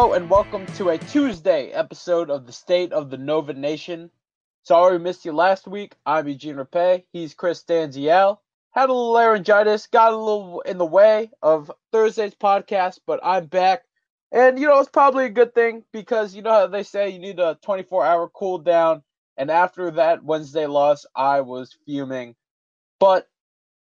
And welcome to a Tuesday episode of the State of the Nova Nation. Sorry we missed you last week. I'm Eugene Rapay. He's Chris Stanziel. Had a little laryngitis, got a little in the way of Thursday's podcast, but I'm back. And you know, it's probably a good thing because you know how they say you need a 24 hour cool down. And after that Wednesday loss, I was fuming. But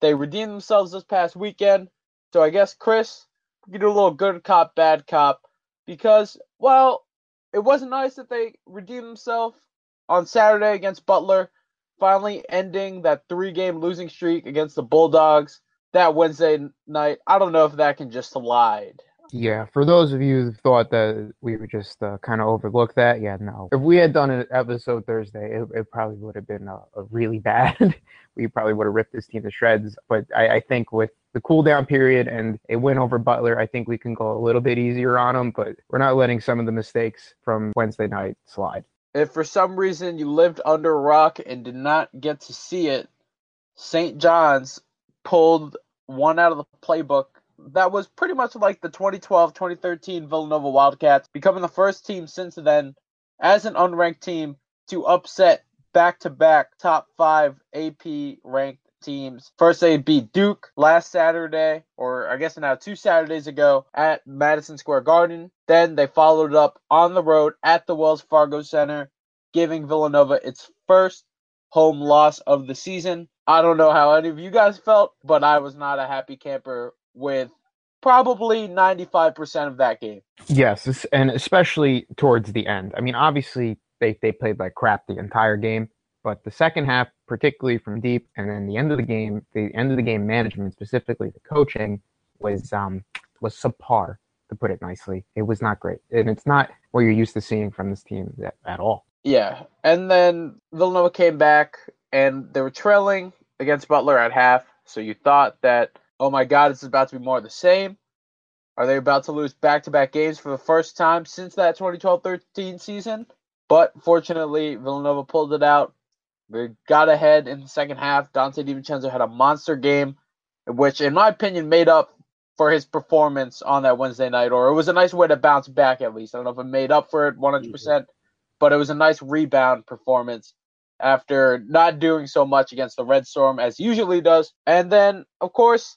they redeemed themselves this past weekend. So I guess Chris, you do a little good cop, bad cop because, well, it wasn't nice that they redeemed themselves on Saturday against Butler, finally ending that three game losing streak against the Bulldogs that Wednesday night. I don't know if that can just slide. Yeah, for those of you who thought that we would just uh, kind of overlook that, yeah, no. If we had done an episode Thursday, it, it probably would have been a, a really bad. we probably would have ripped this team to shreds. But I, I think with the cool down period and a win over Butler, I think we can go a little bit easier on them, but we're not letting some of the mistakes from Wednesday night slide. If for some reason you lived under a rock and did not get to see it, St. John's pulled one out of the playbook that was pretty much like the 2012 2013 Villanova Wildcats, becoming the first team since then as an unranked team to upset back to back top five AP ranked teams. First, they beat Duke last Saturday, or I guess now two Saturdays ago at Madison Square Garden. Then they followed up on the road at the Wells Fargo Center, giving Villanova its first home loss of the season. I don't know how any of you guys felt, but I was not a happy camper with probably 95% of that game. Yes, and especially towards the end. I mean, obviously they, they played like crap the entire game, but the second half, particularly from deep, and then the end of the game, the end of the game management, specifically the coaching, was um was subpar to put it nicely. It was not great, and it's not what you're used to seeing from this team at, at all. Yeah, and then Villanova came back, and they were trailing against Butler at half. So you thought that oh my God, this is about to be more of the same. Are they about to lose back to back games for the first time since that 2012 13 season? But fortunately, Villanova pulled it out. They got ahead in the second half. Donte DiVincenzo had a monster game, which, in my opinion, made up for his performance on that Wednesday night, or it was a nice way to bounce back at least. I don't know if it made up for it 100%, percent but it was a nice rebound performance after not doing so much against the Red Storm as usually does. And then, of course,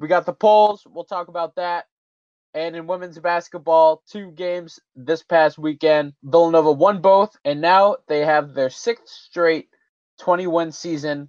we got the polls. We'll talk about that. And in women's basketball, two games this past weekend. Villanova won both, and now they have their sixth straight 21 season.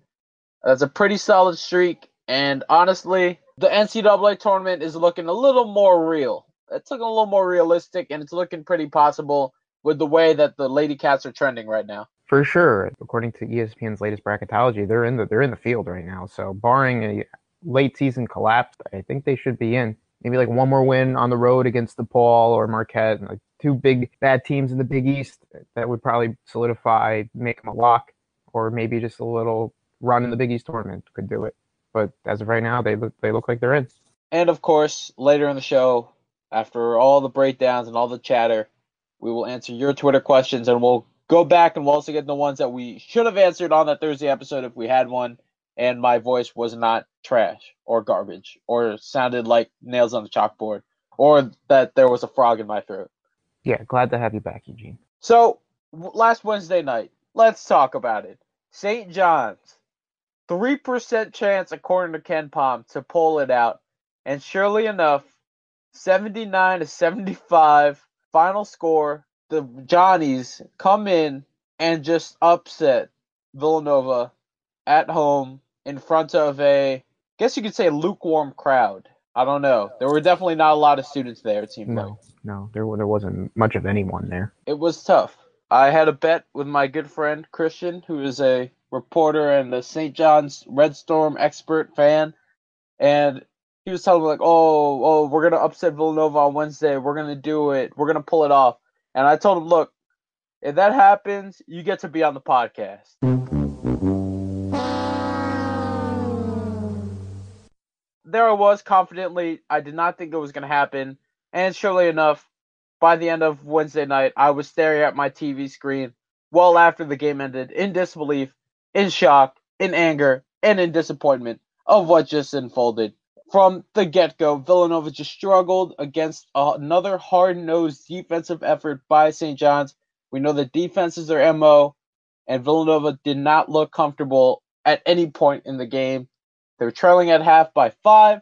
That's a pretty solid streak. And honestly, the NCAA tournament is looking a little more real. It's looking a little more realistic, and it's looking pretty possible with the way that the Lady Cats are trending right now. For sure, according to ESPN's latest bracketology, they're in the they're in the field right now. So, barring a late season collapse, I think they should be in. Maybe like one more win on the road against the DePaul or Marquette, and like two big bad teams in the Big East that would probably solidify, make them a lock, or maybe just a little run in the Big East tournament could do it. But as of right now, they look they look like they're in. And of course, later in the show, after all the breakdowns and all the chatter, we will answer your Twitter questions and we'll go back and we'll also get the ones that we should have answered on that Thursday episode if we had one and my voice was not trash or garbage or sounded like nails on the chalkboard or that there was a frog in my throat. Yeah, glad to have you back, Eugene. So, last Wednesday night, let's talk about it. St. John's, 3% chance, according to KenPom, to pull it out. And surely enough, 79 to 75 final score. The Johnnies come in and just upset Villanova at home in front of a, guess you could say, lukewarm crowd. I don't know. There were definitely not a lot of students there. It seemed no, like. No, there there wasn't much of anyone there. It was tough. I had a bet with my good friend Christian, who is a reporter and a St. John's Red Storm expert fan, and he was telling me like, "Oh, oh, we're gonna upset Villanova on Wednesday. We're gonna do it. We're gonna pull it off." And I told him, "Look, if that happens, you get to be on the podcast." there I was confidently. I did not think it was going to happen. And surely enough, by the end of Wednesday night, I was staring at my TV screen well after the game ended in disbelief, in shock, in anger, and in disappointment of what just unfolded. from the get go, Villanova just struggled against another hard nosed defensive effort by St. John's. We know that defense is their MO, and Villanova did not look comfortable at any point in the game. They were trailing at half by five,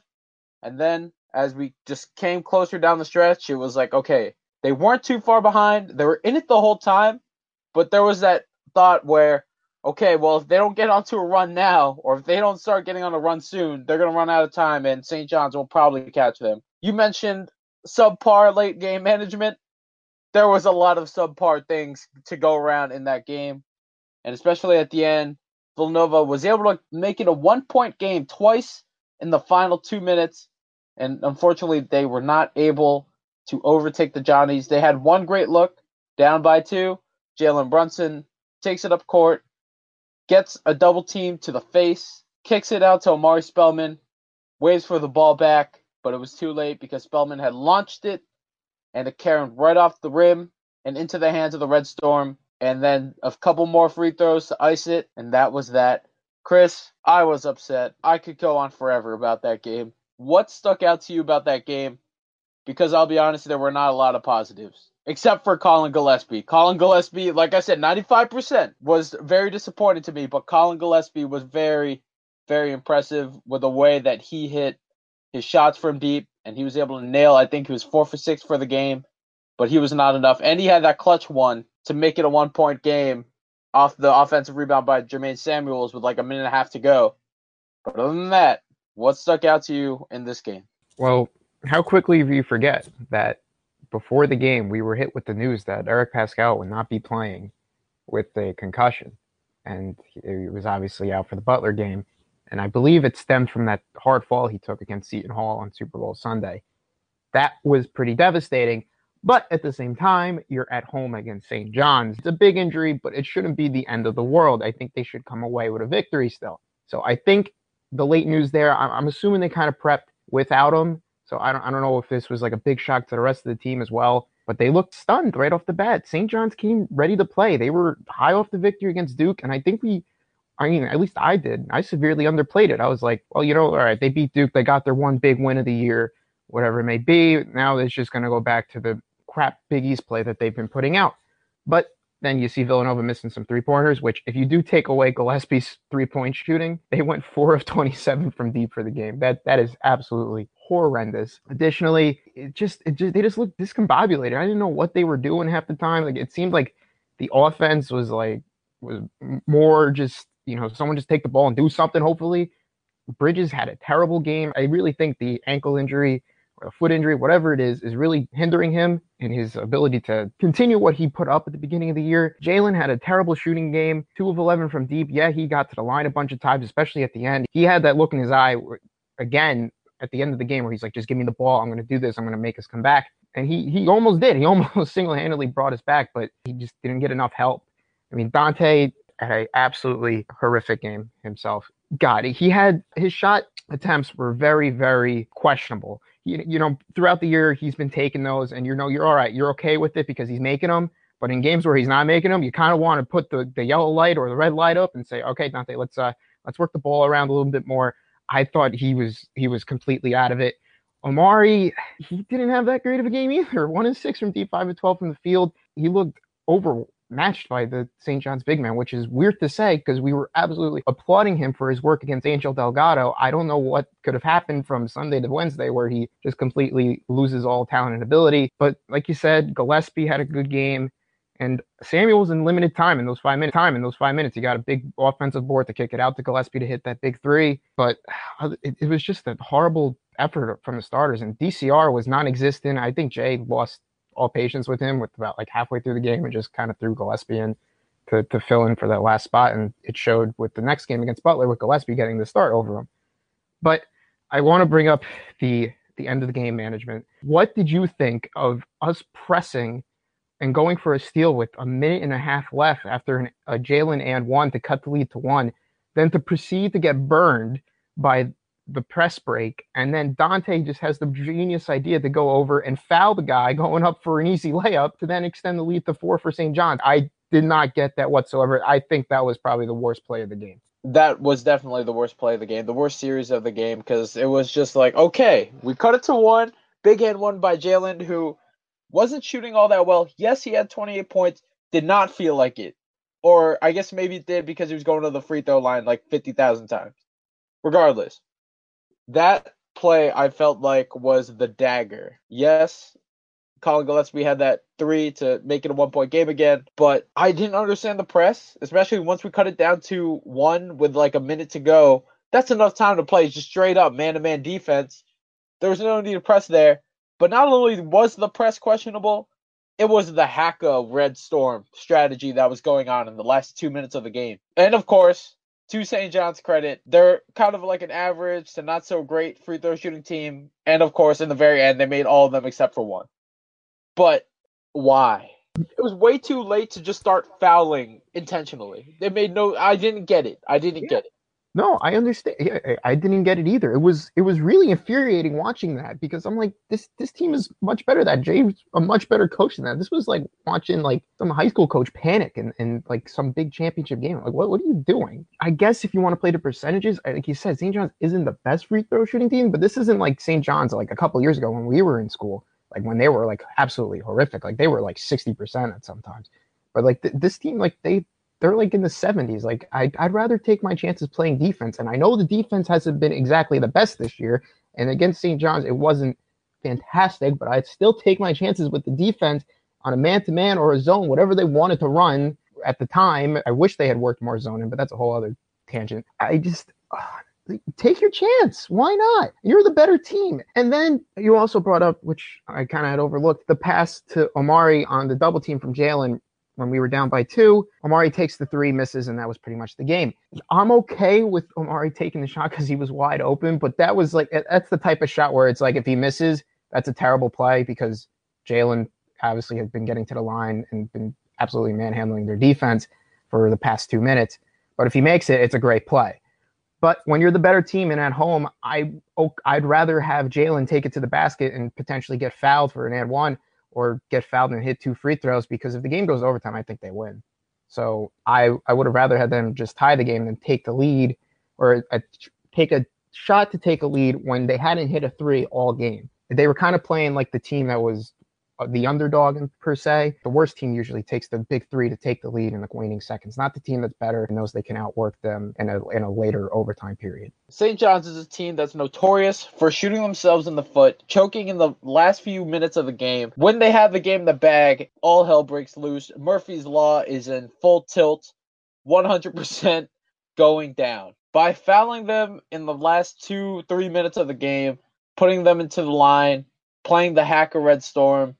and then as we just came closer down the stretch, it was like, okay, they weren't too far behind. They were in it the whole time, but there was that thought where, okay, well, if they don't get onto a run now, or if they don't start getting on a run soon, they're going to run out of time, and St. John's will probably catch them. You mentioned subpar late game management. There was a lot of subpar things to go around in that game, and especially at the end, Villanova was able to make it a one point game twice in the final two minutes and unfortunately they were not able to overtake the Johnnies. They had one great look, down by two. Jalen Brunson takes it up court, gets a double team to the face, kicks it out to Omari Spellman, waits for the ball back, but it was too late because Spellman had launched it and it carried right off the rim and into the hands of the Red Storm. And then a couple more free throws to ice it, and that was that. Chris, I was upset. I could go on forever about that game what stuck out to you about that game? Because I'll be honest, there were not a lot of positives, except for Collin Gillespie. Collin Gillespie, like I said, 95% was very disappointing to me, but Collin Gillespie was very, very impressive with the way that he hit his shots from deep, and he was able to nail. I think he was four for six for the game, but he was not enough. And he had that clutch one to make it a one point game off the offensive rebound by Jermaine Samuels with like a minute and a half to go. But other than that, what stuck out to you in this game? Well, how quickly do you forget that before the game we were hit with the news that Eric Paschall would not be playing with a concussion, and he was obviously out for the Butler game. And I believe it stemmed from that hard fall he took against Seton Hall on Super Bowl Sunday. That was pretty devastating. But at the same time, you're at home against St. John's. It's a big injury, but it shouldn't be the end of the world. I think they should come away with a victory still. So I think the late news there. I'm, assuming they kind of prepped without him. So I don't, I don't know if this was like a big shock to the rest of the team as well. But they looked stunned right off the bat. St. John's came ready to play. They were high off the victory against Duke, and I think we, I mean, at least I did. I severely underplayed it. I was like, well, you know, all right, they beat Duke. They got their one big win of the year, whatever it may be. Now it's just going to go back to the crap Big East play that they've been putting out. But then you see Villanova missing some three pointers, which if you do take away Gillespie's three point shooting, they went four of 27 from deep for the game. That that is absolutely horrendous. Additionally, it just it just they just looked discombobulated. I didn't know what they were doing half the time. Like it seemed like the offense was like was more just you know someone just take the ball and do something. Hopefully, Bridges had a terrible game. I really think the ankle injury a foot injury, whatever it is, is really hindering him in his ability to continue what he put up at the beginning of the year. Jalen had a terrible shooting game, two of 11 from deep. Yeah, he got to the line a bunch of times, especially at the end. He had that look in his eye again at the end of the game where he's like, just give me the ball. I'm going to do this. I'm going to make us come back. And he, he almost did. He almost single handedly brought us back, but he just didn't get enough help. I mean, Donte had an absolutely horrific game himself. God, he had his shot attempts were very, very questionable you, you know, throughout the year, he's been taking those, and you know, you're all right. You're okay with it because he's making them. But in games where he's not making them, you kind of want to put the, the yellow light or the red light up and say, okay, Donte, let's uh let's work the ball around a little bit more. I thought he was he was completely out of it. Omari, he didn't have that great of a game either. One and six from deep, five and twelve from the field. He looked over matched by the St. John's big man, which is weird to say because we were absolutely applauding him for his work against Angel Delgado. I don't know what could have happened from Sunday to Wednesday where he just completely loses all talent and ability. But like you said, Gillespie had a good game. And Samuel was in limited time in those five minutes. Time in those five minutes, he got a big offensive board to kick it out to Gillespie to hit that big three. But it, it was just a horrible effort from the starters. And DCR was non-existent. I think Jay lost all patience with him with about like halfway through the game and just kind of threw Gillespie in to, to fill in for that last spot. And it showed with the next game against Butler with Gillespie getting the start over him. But I want to bring up the the end of the game management. What did you think of us pressing and going for a steal with a minute and a half left after an, a Jalen and one to cut the lead to one, then to proceed to get burned by the press break, and then Donte just has the genius idea to go over and foul the guy going up for an easy layup to then extend the lead to four for St. John's. I did not get that whatsoever. I think that was probably the worst play of the game. that was definitely the worst play of the game, the worst series of the game, because it was just like, okay, we cut it to one, big end one by Jalen, who wasn't shooting all that well. Yes, he had 28 points, did not feel like it. Or I guess maybe it did because he was going to the free throw line like 50,000 times. Regardless, that play I felt like was the dagger. Yes, Collin Gillespie had that three to make it a one point game again, but I didn't understand the press, especially once we cut it down to one with like a minute to go. That's enough time to play just straight up man to man defense. There was no need to press there. But not only was the press questionable, it was the Haka Red Storm strategy that was going on in the last two minutes of the game. And of course, to St. John's credit, they're kind of like an average to not so great free throw shooting team. And of course, in the very end, they made all of them except for one. But why? It was way too late to just start fouling intentionally. They made no. I didn't get it. I didn't yeah. get it. No, I understand. I didn't get it either. It was it was really infuriating watching that because I'm like this this team is much better. That Jay's a much better coach than that. This was like watching like some high school coach panic and and like some big championship game. Like what what are you doing? I guess if you want to play the percentages, like you said, St. John's isn't the best free throw shooting team, but this isn't like St. John's like a couple years ago when we were in school, like when they were like absolutely horrific. Like they were like sixty percent at sometimes. But like th- this team, like they they're like in the 70s. Like I'd, I'd rather take my chances playing defense. And I know the defense hasn't been exactly the best this year. And against St. John's, it wasn't fantastic, but I'd still take my chances with the defense on a man-to-man or a zone, whatever they wanted to run at the time. I wish they had worked more zoning, but that's a whole other tangent. I just take your chance. Why not? You're the better team. And then you also brought up, which I kind of had overlooked, the pass to Omari on the double team from Jalen when we were down by two. Omari takes the three, misses, and that was pretty much the game. I'm okay with Omari taking the shot because he was wide open, but that was like that's the type of shot where it's like if he misses, that's a terrible play because Jalen obviously has been getting to the line and been absolutely manhandling their defense for the past two minutes. But if he makes it, it's a great play. But when you're the better team and at home, I oh, I'd rather have Jalen take it to the basket and potentially get fouled for an and one or get fouled and hit two free throws because if the game goes overtime, I think they win. So I I would have rather had them just tie the game than take the lead or a, take a shot to take a lead when they hadn't hit a three all game. They were kind of playing like the team that was uh, the underdog per se. The worst team usually takes the big three to take the lead in the waning seconds, not the team that's better and knows they can outwork them in a, in a later overtime period. St. John's is a team that's notorious for shooting themselves in the foot, choking in the last few minutes of the game. When they have the game in the bag, all hell breaks loose. Murphy's Law is in full tilt, 100% going down. By fouling them in the last two, three minutes of the game, putting them into the line, playing the Hacker Red Storm,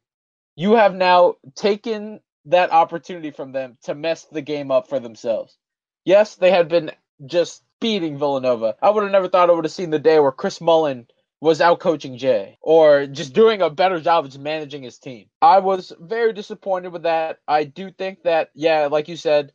you have now taken that opportunity from them to mess the game up for themselves. Yes, they had been just beating Villanova. I would have never thought I would have seen the day where Chris Mullin was out coaching Jay or just doing a better job of managing his team. I was very disappointed with that. I do think that, yeah, like you said,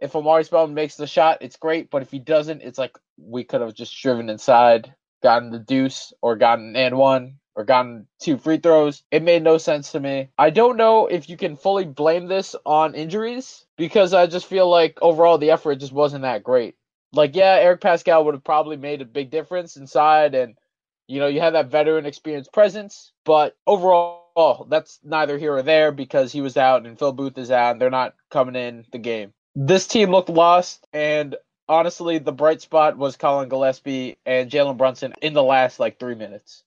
if Omari Spellman makes the shot, it's great. But if he doesn't, it's like we could have just driven inside, gotten the deuce, or gotten and one, or gotten two free throws. It made no sense to me. I don't know if you can fully blame this on injuries because I just feel like overall the effort just wasn't that great. Like, yeah, Eric Paschall would have probably made a big difference inside, and you know, you have that veteran experience presence, but overall, that's neither here or there because he was out and Phil Booth is out and they're not coming in the game. This team looked lost, and honestly, the bright spot was Collin Gillespie and Jalen Brunson in the last like three minutes.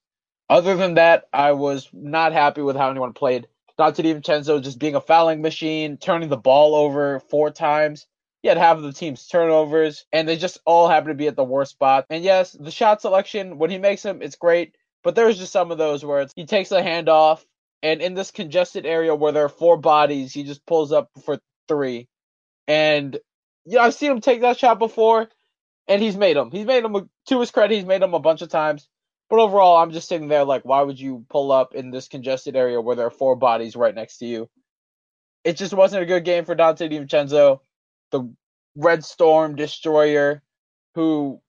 Other than that, I was not happy with how anyone played. Donte DiVincenzo just being a fouling machine, turning the ball over four times. He had half of the team's turnovers, and they just all happen to be at the worst spot. And yes, the shot selection, when he makes them, it's great. But there's just some of those where he takes the handoff, and in this congested area where there are four bodies, he just pulls up for three. And yeah, I've seen him take that shot before, and he's made them. He's made them to his credit. He's made them a bunch of times. But overall, I'm just sitting there like, why would you pull up in this congested area where there are four bodies right next to you? It just wasn't a good game for Donte DiVincenzo, the Red Storm destroyer, who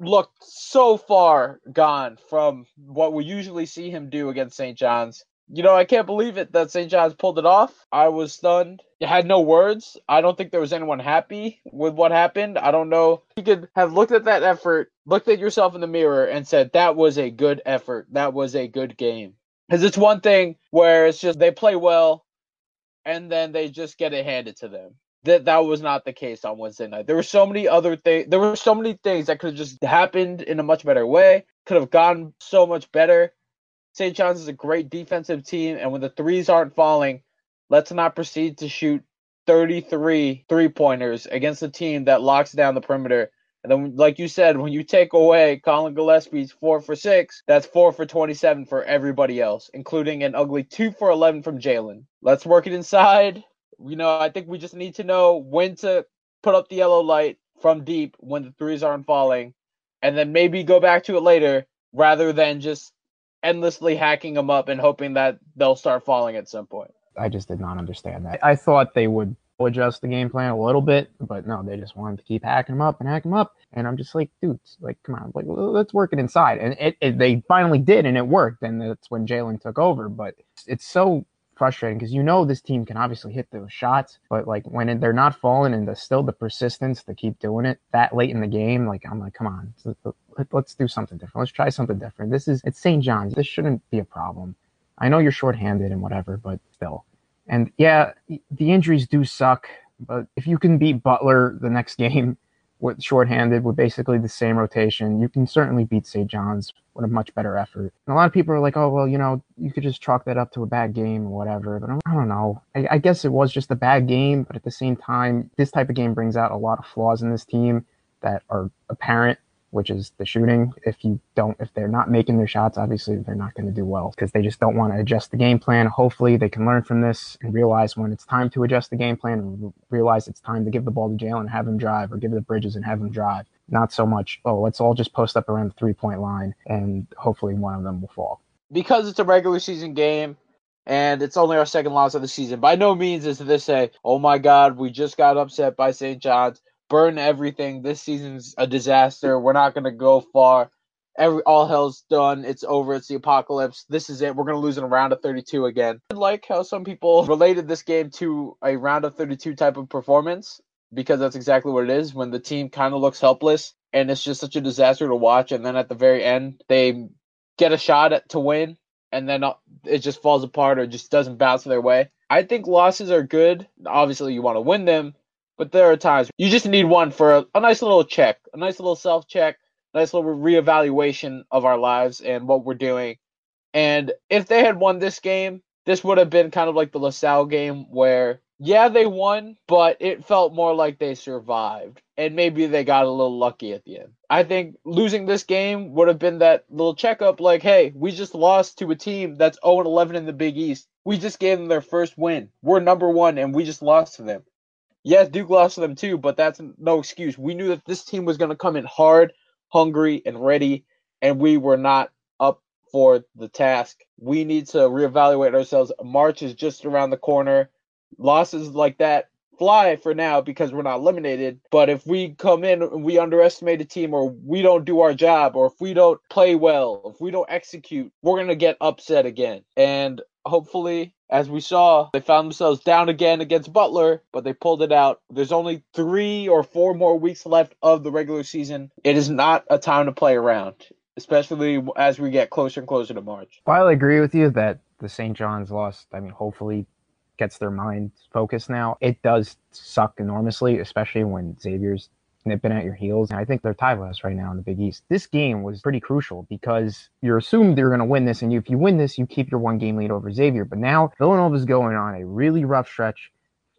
looked so far gone from what we usually see him do against St. John's. You know, I can't believe it that St. John's pulled it off. I was stunned. I had no words. I don't think there was anyone happy with what happened. I don't know. You could have looked at that effort, looked at yourself in the mirror, and said, that was a good effort. That was a good game. Because it's one thing where it's just they play well and then they just get it handed to them. That that was not the case on Wednesday night. There were so many other things. There were so many things that could have just happened in a much better way. Could have gone so much better. St. John's is a great defensive team, and when the threes aren't falling, let's not proceed to shoot 33 three pointers against a team that locks down the perimeter. And then, like you said, when you take away Collin Gillespie's four for six, that's four for 27 for everybody else, including an ugly two for 11 from Jalen. Let's work it inside. You know, I think we just need to know when to put up the yellow light from deep when the threes aren't falling, and then maybe go back to it later rather than just endlessly hacking them up and hoping that they'll start falling at some point. I just did not understand that. I thought they would adjust the game plan a little bit, but no, they just wanted to keep hacking them up and hacking them up. And I'm just like, dudes, like, come on, like, let's work it inside. And it, it they finally did, and it worked. And that's when Jalen took over. But it's so frustrating because you know this team can obviously hit those shots, but like when they're not falling and there's still the persistence to keep doing it that late in the game, like I'm like, come on, let's do something different. Let's try something different. This is it's St. John's. This shouldn't be a problem. I know you're shorthanded and whatever, but still. And yeah, the injuries do suck, but if you can beat Butler the next game with shorthanded with basically the same rotation, you can certainly beat St. John's with a much better effort. And a lot of people are like, oh, well, you know, you could just chalk that up to a bad game or whatever. But I don't know. I, I guess it was just a bad game, but at the same time, this type of game brings out a lot of flaws in this team that are apparent which is the shooting. If you don't, if they're not making their shots, obviously they're not going to do well because they just don't want to adjust the game plan. Hopefully they can learn from this and realize when it's time to adjust the game plan and realize it's time to give the ball to Jalen and have him drive or give it to Bridges and have him drive. Not so much, oh, let's all just post up around the three point line and hopefully one of them will fall. Because it's a regular season game, and it's only our second loss of the season. By no means is this a, oh my God, we just got upset by St. John's burn everything. This season's a disaster. We're not gonna go far. Every all hell's done. It's over. It's the apocalypse. This is it. We're gonna lose in a round of 32 again. I like how some people related this game to a round of 32 type of performance because that's exactly what it is. When the team kind of looks helpless and it's just such a disaster to watch, and then at the very end they get a shot at, to win, and then uh, it just falls apart or just doesn't bounce their way. I think losses are good. Obviously, you want to win them, but there are times you just need one for a, a nice little check, a nice little self check, a nice little reevaluation of our lives and what we're doing. And if they had won this game, this would have been kind of like the LaSalle game where, yeah, they won, but it felt more like they survived. And maybe they got a little lucky at the end. I think losing this game would have been that little checkup like, hey, we just lost to a team that's 0 11 in the Big East. We just gave them their first win. We're number one, and we just lost to them. Yes, Duke lost to them too, but that's no excuse. We knew that this team was going to come in hard, hungry, and ready, and we were not up for the task. We need to reevaluate ourselves. March is just around the corner. Losses like that fly for now because we're not eliminated. But if we come in and we underestimate a team or we don't do our job or if we don't play well, if we don't execute, we're going to get upset again. And hopefully as we saw, they found themselves down again against Butler, but they pulled it out. There's only three or four more weeks left of the regular season. It is not a time to play around, especially as we get closer and closer to March. While I agree with you that the St. John's lost, I mean, hopefully gets their mind focused now, it does suck enormously, especially when Xavier's nipping at your heels. And I think they're tieless right now in the Big East. This game was pretty crucial because you're assumed you're going to win this, and if you win this, you keep your one game lead over Xavier. But now Villanova is going on a really rough stretch.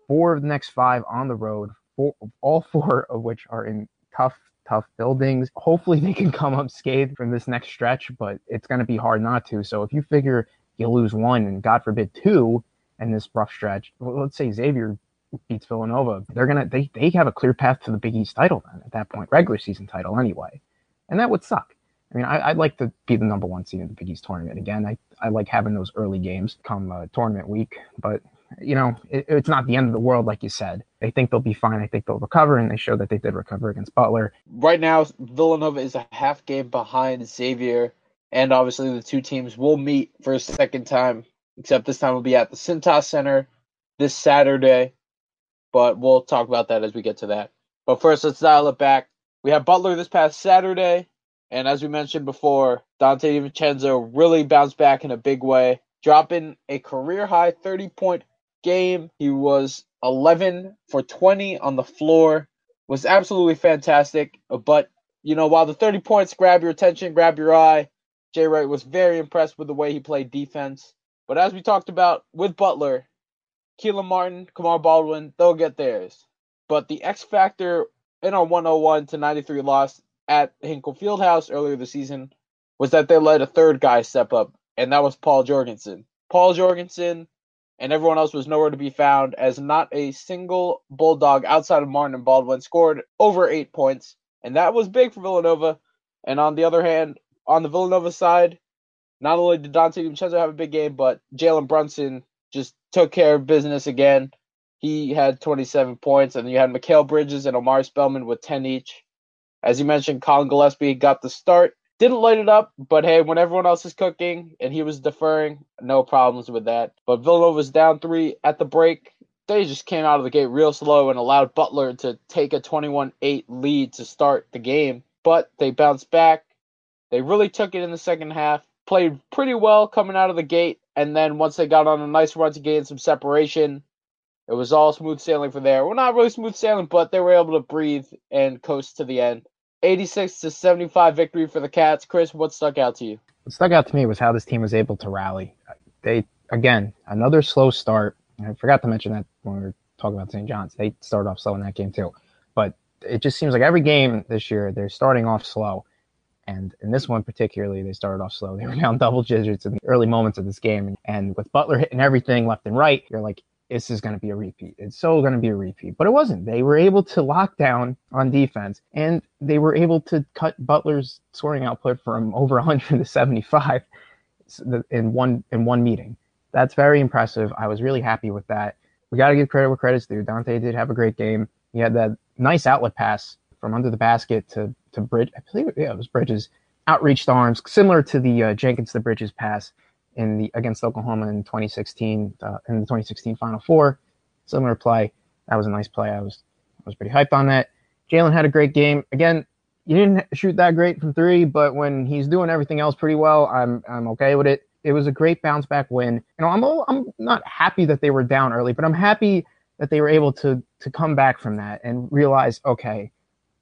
Four of the next five on the road, four, all four of which are in tough, tough buildings. Hopefully, they can come up scathed from this next stretch, but it's going to be hard not to. So if you figure you lose one and God forbid two in this rough stretch, let's say Xavier beats Villanova, they're gonna they they have a clear path to the Big East title then at that point, regular season title anyway, and that would suck. I mean, I, would like to be the number one seed in the Big East tournament again. I, I like having those early games come uh, tournament week, but you know, it, it's not the end of the world, like you said. They think they'll be fine. I think they'll recover, and they show that they did recover against Butler. Right now, Villanova is a half game behind Xavier, and obviously the two teams will meet for a second time except this time will be at the Cintas Center this Saturday. But we'll talk about that as we get to that. But first, let's dial it back. We have Butler this past Saturday, and as we mentioned before, Donte DiVincenzo really bounced back in a big way, dropping a career high 30 point game. He was 11 for 20 on the floor, was absolutely fantastic. But, you know, while the 30 points grab your attention, grab your eye, Jay Wright was very impressed with the way he played defense. But as we talked about with Butler, Kelan Martin, Kamar Baldwin, they'll get theirs. But the X factor in our 101 to 93 loss at Hinkle Fieldhouse earlier this season was that they let a third guy step up, and that was Paul Jorgensen. Paul Jorgensen and everyone else was nowhere to be found as not a single Bulldog outside of Martin and Baldwin scored over eight points, and that was big for Villanova. And on the other hand, on the Villanova side, not only did Dante DiVincenzo have a big game, but Jalen Brunson just took care of business again. He had 27 points, and you had Mikal Bridges and Omar Spellman with 10 each. As you mentioned, Collin Gillespie got the start. Didn't light it up, but hey, when everyone else is cooking and he was deferring, no problems with that. But Villanova was down three at the break. They just came out of the gate real slow and allowed Butler to take a 21 8 lead to start the game. But they bounced back. They really took it in the second half, played pretty well coming out of the gate. And then once they got on a nice run to gain some separation, it was all smooth sailing for there. Well, not really smooth sailing, but they were able to breathe and coast to the end. 86 to 75 victory for the Cats. Chris, what stuck out to you? What stuck out to me was how this team was able to rally. They again another slow start. I forgot to mention that when we were talking about St. John's, they started off slow in that game too. But it just seems like every game this year they're starting off slow, and in this one particularly, they started off slow. They were down double digits in the early moments of this game, and with Butler hitting everything left and right, you're like, this is going to be a repeat. It's so going to be a repeat. But it wasn't. They were able to lock down on defense and they were able to cut Butler's scoring output from over 100 to 75 in one in one meeting. That's very impressive. I was really happy with that. We got to give credit where credit's due. Donte did have a great game. He had that nice outlet pass from under the basket to to Bridge. I believe yeah, it was Bridges outreached arms, similar to the uh, Jenkins to Bridges pass in the against Oklahoma in 2016 uh, in the 2016 Final Four. Similar play. That was a nice play. I was I was pretty hyped on that. Jalen had a great game. Again, he didn't shoot that great from three, but when he's doing everything else pretty well, I'm I'm okay with it. It was a great bounce back win. You know, I'm I'm not happy that they were down early, but I'm happy that they were able to to come back from that and realize, okay,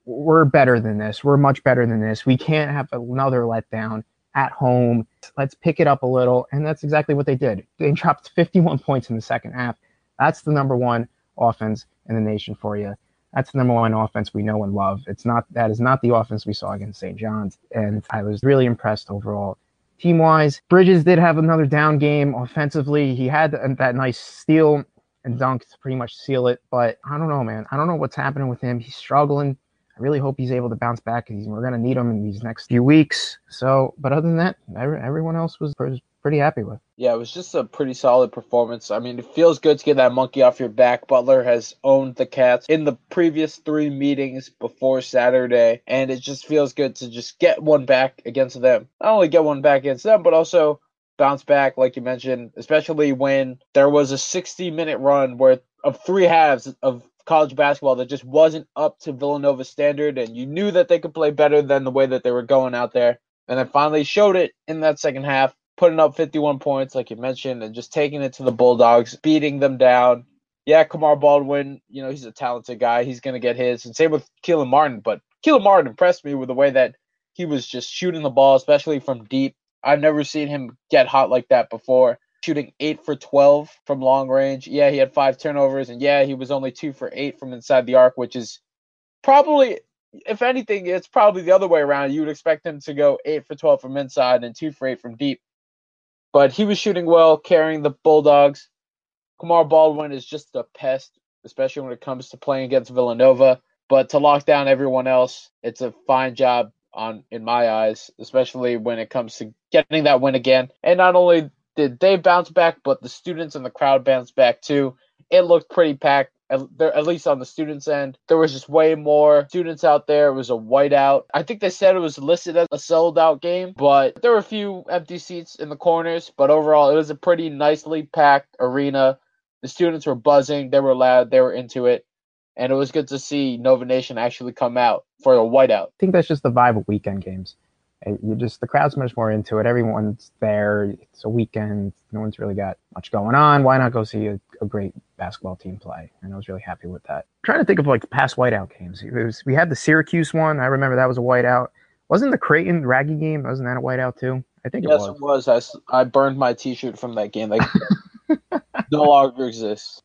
we're better than this. We're much better than this. We can't have another letdown at home. Let's pick it up a little. And that's exactly what they did. They dropped 51 points in the second half. That's the number one offense in the nation for you. That's the number one offense we know and love. It's not that is not the offense we saw against St. John's. And I was really impressed overall. Team wise, Bridges did have another down game offensively. He had that nice steal and dunk to pretty much seal it. But I don't know, man. I don't know what's happening with him. He's struggling. I really hope he's able to bounce back because we're going to need him in these next few weeks. So, but other than that, every, everyone else was pretty happy with. Yeah, it was just a pretty solid performance. I mean, it feels good to get that monkey off your back. Butler has owned the Cats in the previous three meetings before Saturday, and it just feels good to just get one back against them. Not only get one back against them, but also bounce back, like you mentioned, especially when there was a 60 minute run where of three halves of college basketball that just wasn't up to Villanova standard, and you knew that they could play better than the way that they were going out there. And then finally showed it in that second half, putting up 51 points, like you mentioned, and just taking it to the Bulldogs, beating them down. Yeah, Kamar Baldwin, you know, he's a talented guy. He's going to get his. And same with Kelan Martin. But Kelan Martin impressed me with the way that he was just shooting the ball, especially from deep. I've never seen him get hot like that before shooting 8 for 12 from long range. Yeah, he had five turnovers, and yeah, he was only 2 for 8 from inside the arc, which is probably, if anything, it's probably the other way around. You would expect him to go 8 for 12 from inside and 2 for 8 from deep. But he was shooting well, carrying the Bulldogs. Kamar Baldwin is just a pest, especially when it comes to playing against Villanova. But to lock down everyone else, it's a fine job on in my eyes, especially when it comes to getting that win again. And not only did they bounce back, but the students and the crowd bounced back too. It looked pretty packed at, least on the students' end. There was just way more students out there. It was a whiteout. I think they said it was listed as a sold out game, but there were a few empty seats in the corners. But overall, it was a pretty nicely packed arena. The students were buzzing, they were loud, they were into it. And it was good to see Nova Nation actually come out for a whiteout. I think that's just the vibe of weekend games. You just the crowd's much more into it. Everyone's there. It's a weekend. No one's really got much going on. Why not go see a, a great basketball team play? And I was really happy with that. I'm trying to think of like past whiteout games. Was, we had the Syracuse one. I remember that was a whiteout. Wasn't the Creighton Raggy game? Wasn't that a whiteout too? I think yes, it was. it was. I, I burned my T-shirt from that game. Like no longer exists.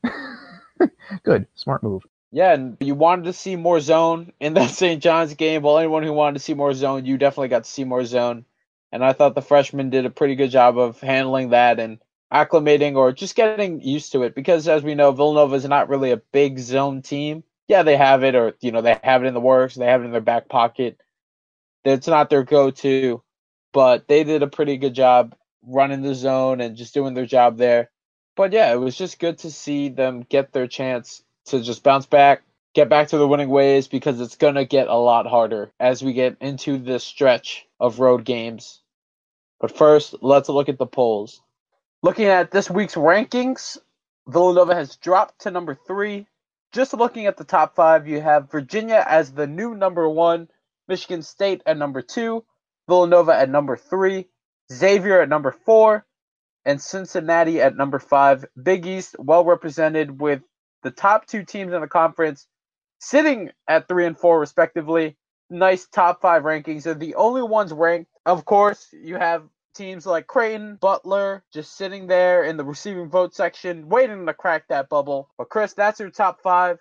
Good, smart move. Yeah, and you wanted to see more zone in that St. John's game. Well, anyone who wanted to see more zone, you definitely got to see more zone. And I thought the freshmen did a pretty good job of handling that and acclimating or just getting used to it. Because as we know, Villanova is not really a big zone team. Yeah, they have it, or you know, they have it in the works, they have it in their back pocket. It's not their go-to, but they did a pretty good job running the zone and just doing their job there. But yeah, it was just good to see them get their chance to just bounce back, get back to the winning ways because it's going to get a lot harder as we get into this stretch of road games. But first, let's look at the polls. Looking at this week's rankings, Villanova has dropped to number three. Just looking at the top five, you have Virginia as the new number one, Michigan State at number two, Villanova at number three, Xavier at number four, and Cincinnati at number five. Big East well represented with the top two teams in the conference sitting at three and four respectively. Nice top five rankings. They're the only ones ranked. Of course, you have teams like Creighton, Butler, just sitting there in the receiving vote section, waiting to crack that bubble. But Chris, that's your top five.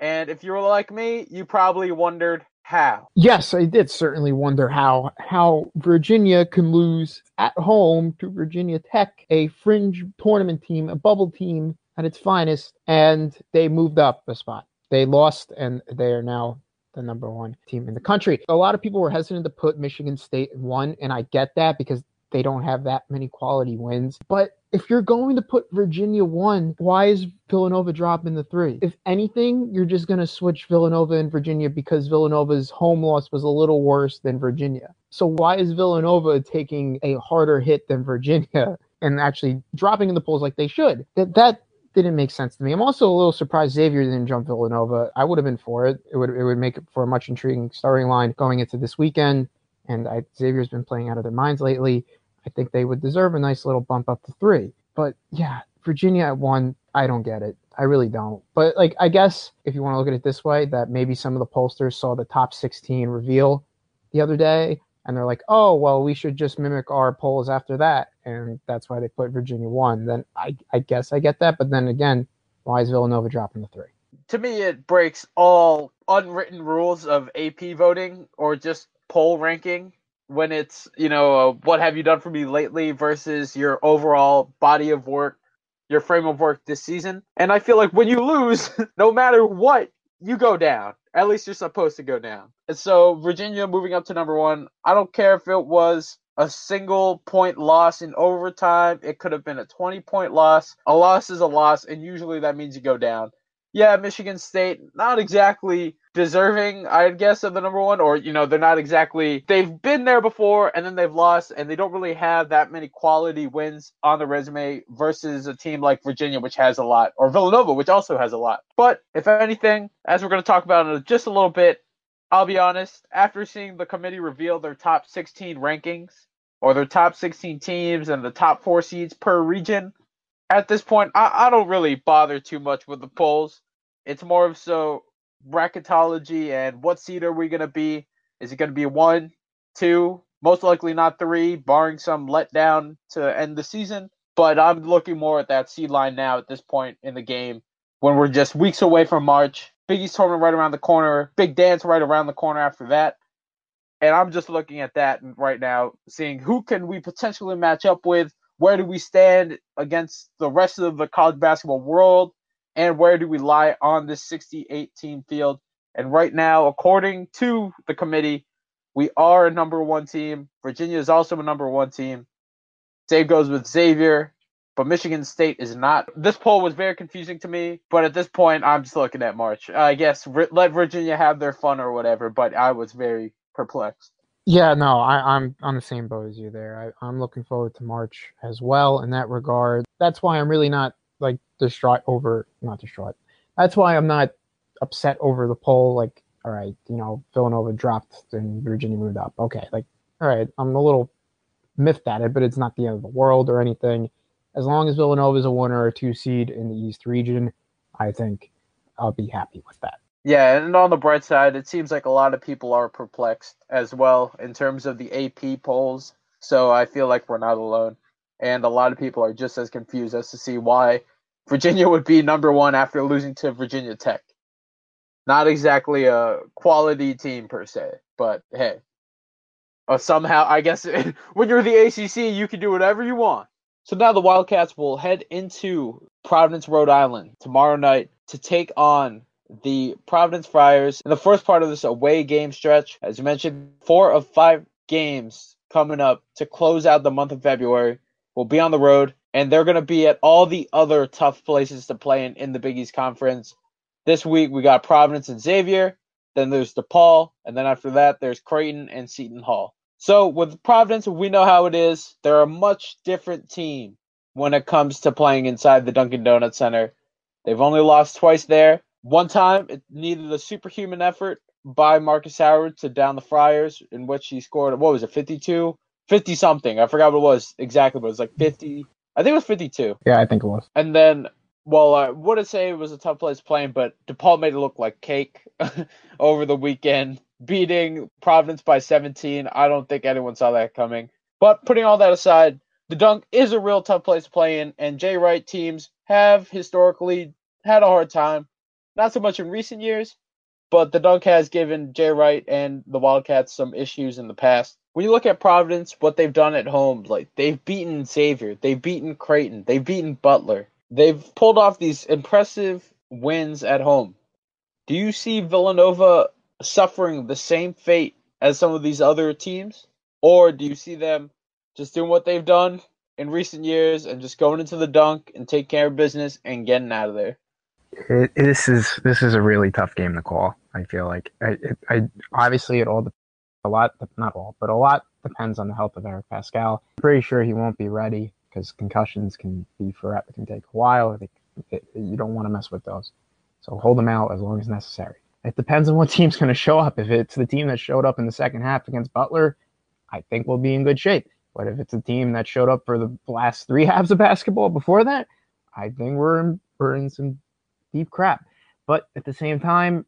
And if you were like me, you probably wondered how. Yes, I did certainly wonder how how Virginia can lose at home to Virginia Tech, a fringe tournament team, a bubble team at its finest, and they moved up a spot. They lost, and they are now the number one team in the country. A lot of people were hesitant to put Michigan State one, and I get that because they don't have that many quality wins. But if you're going to put Virginia one, why is Villanova dropping the three? If anything, you're just going to switch Villanova and Virginia because Villanova's home loss was a little worse than Virginia. So why is Villanova taking a harder hit than Virginia and actually dropping in the polls like they should? That that didn't make sense to me. I'm also a little surprised Xavier didn't jump Villanova. I would have been for it. It would it would make it for a much intriguing starting line going into this weekend. And I, Xavier's been playing out of their minds lately. I think they would deserve a nice little bump up to three. But yeah, Virginia at one, I don't get it. I really don't. But like, I guess if you want to look at it this way, that maybe some of the pollsters saw the top 16 reveal the other day, and they're like, oh, well, we should just mimic our polls after that, and that's why they put Virginia one. Then I, I guess I get that. But then again, why is Villanova dropping the three? To me, it breaks all unwritten rules of AP voting or just poll ranking when it's you know uh, what have you done for me lately versus your overall body of work your frame of work this season and i feel like when you lose no matter what you go down. At least you're supposed to go down. And so virginia moving up to number one i don't care if it was a single point loss in overtime. It could have been a 20 point loss. A loss is a loss and usually that means you go down yeah michigan state not exactly deserving, I guess, of the number one, or you know, they're not exactly. They've been there before, and then they've lost, and they don't really have that many quality wins on the resume versus a team like Virginia, which has a lot, or Villanova, which also has a lot. But if anything, as we're going to talk about in just a little bit, I'll be honest. After seeing the committee reveal their top 16 rankings, or their top 16 teams and the top four seeds per region, at this point, I, I don't really bother too much with the polls. It's more of so bracketology and what seed are we going to be? Is it going to be one, two, most likely not three, barring some letdown to end the season? But I'm looking more at that seed line now at this point in the game when we're just weeks away from March. Big East tournament right around the corner, big dance right around the corner after that. And I'm just looking at that right now, seeing who can we potentially match up with, where do we stand against the rest of the college basketball world, and where do we lie on this 68 team field? And right now, according to the committee, we are a number one team. Virginia is also a number one team. Same goes with Xavier. but Michigan State is not. This poll was very confusing to me, but at this point, I'm just looking at March. I guess let Virginia have their fun or whatever, but I was very perplexed. Yeah, no, I, am on the same boat as you there. I, I'm looking forward to March as well in that regard. That's why I'm really not like distraught over, not distraught. That's why I'm not upset over the poll. Like, all right, you know, Villanova dropped and Virginia moved up. Okay, like, all right, I'm a little miffed at it, but it's not the end of the world or anything as long as Villanova is a one or a two seed in the East region, I think I'll be happy with that. Yeah, and on the bright side, it seems like a lot of people are perplexed as well in terms of the AP polls. So I feel like we're not alone. And a lot of people are just as confused as to see why Virginia would be number one after losing to Virginia Tech. Not exactly a quality team per se, but hey. Uh, somehow, I guess when you're the ACC, you can do whatever you want. So now the Wildcats will head into Providence, Rhode Island tomorrow night to take on the Providence Friars in the first part of this away game stretch. As you mentioned, four of five games coming up to close out the month of February will be on the road, and they're going to be at all the other tough places to play in in the Big East Conference. This week we got Providence and Xavier, then there's DePaul, and then after that there's Creighton and Seton Hall. So with Providence, we know how it is. They're a much different team when it comes to playing inside the Dunkin' Donuts Center. They've only lost twice there. One time, it needed a superhuman effort by Marcus Howard to down the Friars, in which he scored, what was it, 52? 50 something. I forgot what it was exactly, but it was like 50. I think it was 52. Yeah, I think it was. And then, well, I wouldn't say it was a tough place playing, but DePaul made it look like cake over the weekend beating Providence by 17. I don't think anyone saw that coming. But putting all that aside, the dunk is a real tough place to play in, and Jay Wright teams have historically had a hard time. Not so much in recent years, but the dunk has given Jay Wright and the Wildcats some issues in the past. When you look at Providence, what they've done at home, like they've beaten Xavier, they've beaten Creighton, they've beaten Butler. They've pulled off these impressive wins at home. Do you see Villanova suffering the same fate as some of these other teams? Or do you see them just doing what they've done in recent years and just going into the dunk and take care of business and getting out of there? It, this is this is a really tough game to call. I feel like I, it, I obviously it all a lot not all but a lot depends on the health of Eric Paschall. I'm pretty sure he won't be ready because concussions can be forever can take a while. They, it, you don't want to mess with those, so hold him out as long as necessary. It depends on what team's going to show up. If it's the team that showed up in the second half against Butler, I think we'll be in good shape. But if it's a team that showed up for the last three halves of basketball before that, I think we're in, we're in some deep crap. But at the same time,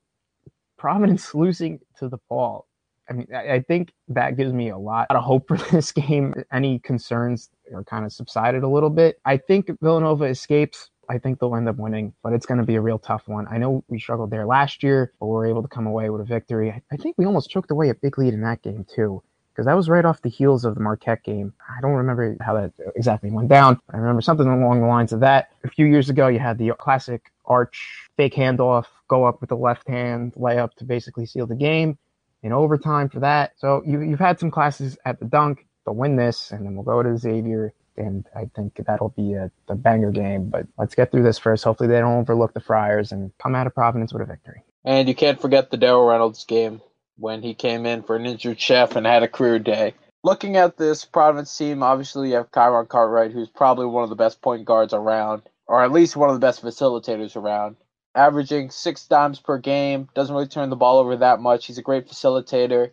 Providence losing to DePaul. I mean, I think that gives me a lot of hope for this game. Any concerns are kind of subsided a little bit. I think Villanova escapes I think they'll end up winning, but it's going to be a real tough one. I know we struggled there last year, but we were able to come away with a victory. I think we almost choked away a big lead in that game too, because that was right off the heels of the Marquette game. I don't remember how that exactly went down. I remember something along the lines of that. A few years ago, you had the classic arch fake handoff, go up with the left hand layup to basically seal the game in overtime for that. So you, you've had some classes at the dunk. They'll win this, and then we'll go to Xavier and I think that'll be a, banger game. But let's get through this first. Hopefully, they don't overlook the Friars and come out of Providence with a victory. And you can't forget the Darryl Reynolds game when he came in for an injured chef and had a career day. Looking at this Providence team, obviously you have Kyron Cartwright, who's probably one of the best point guards around, or at least one of the best facilitators around. Averaging six dimes per game, doesn't really turn the ball over that much. He's a great facilitator.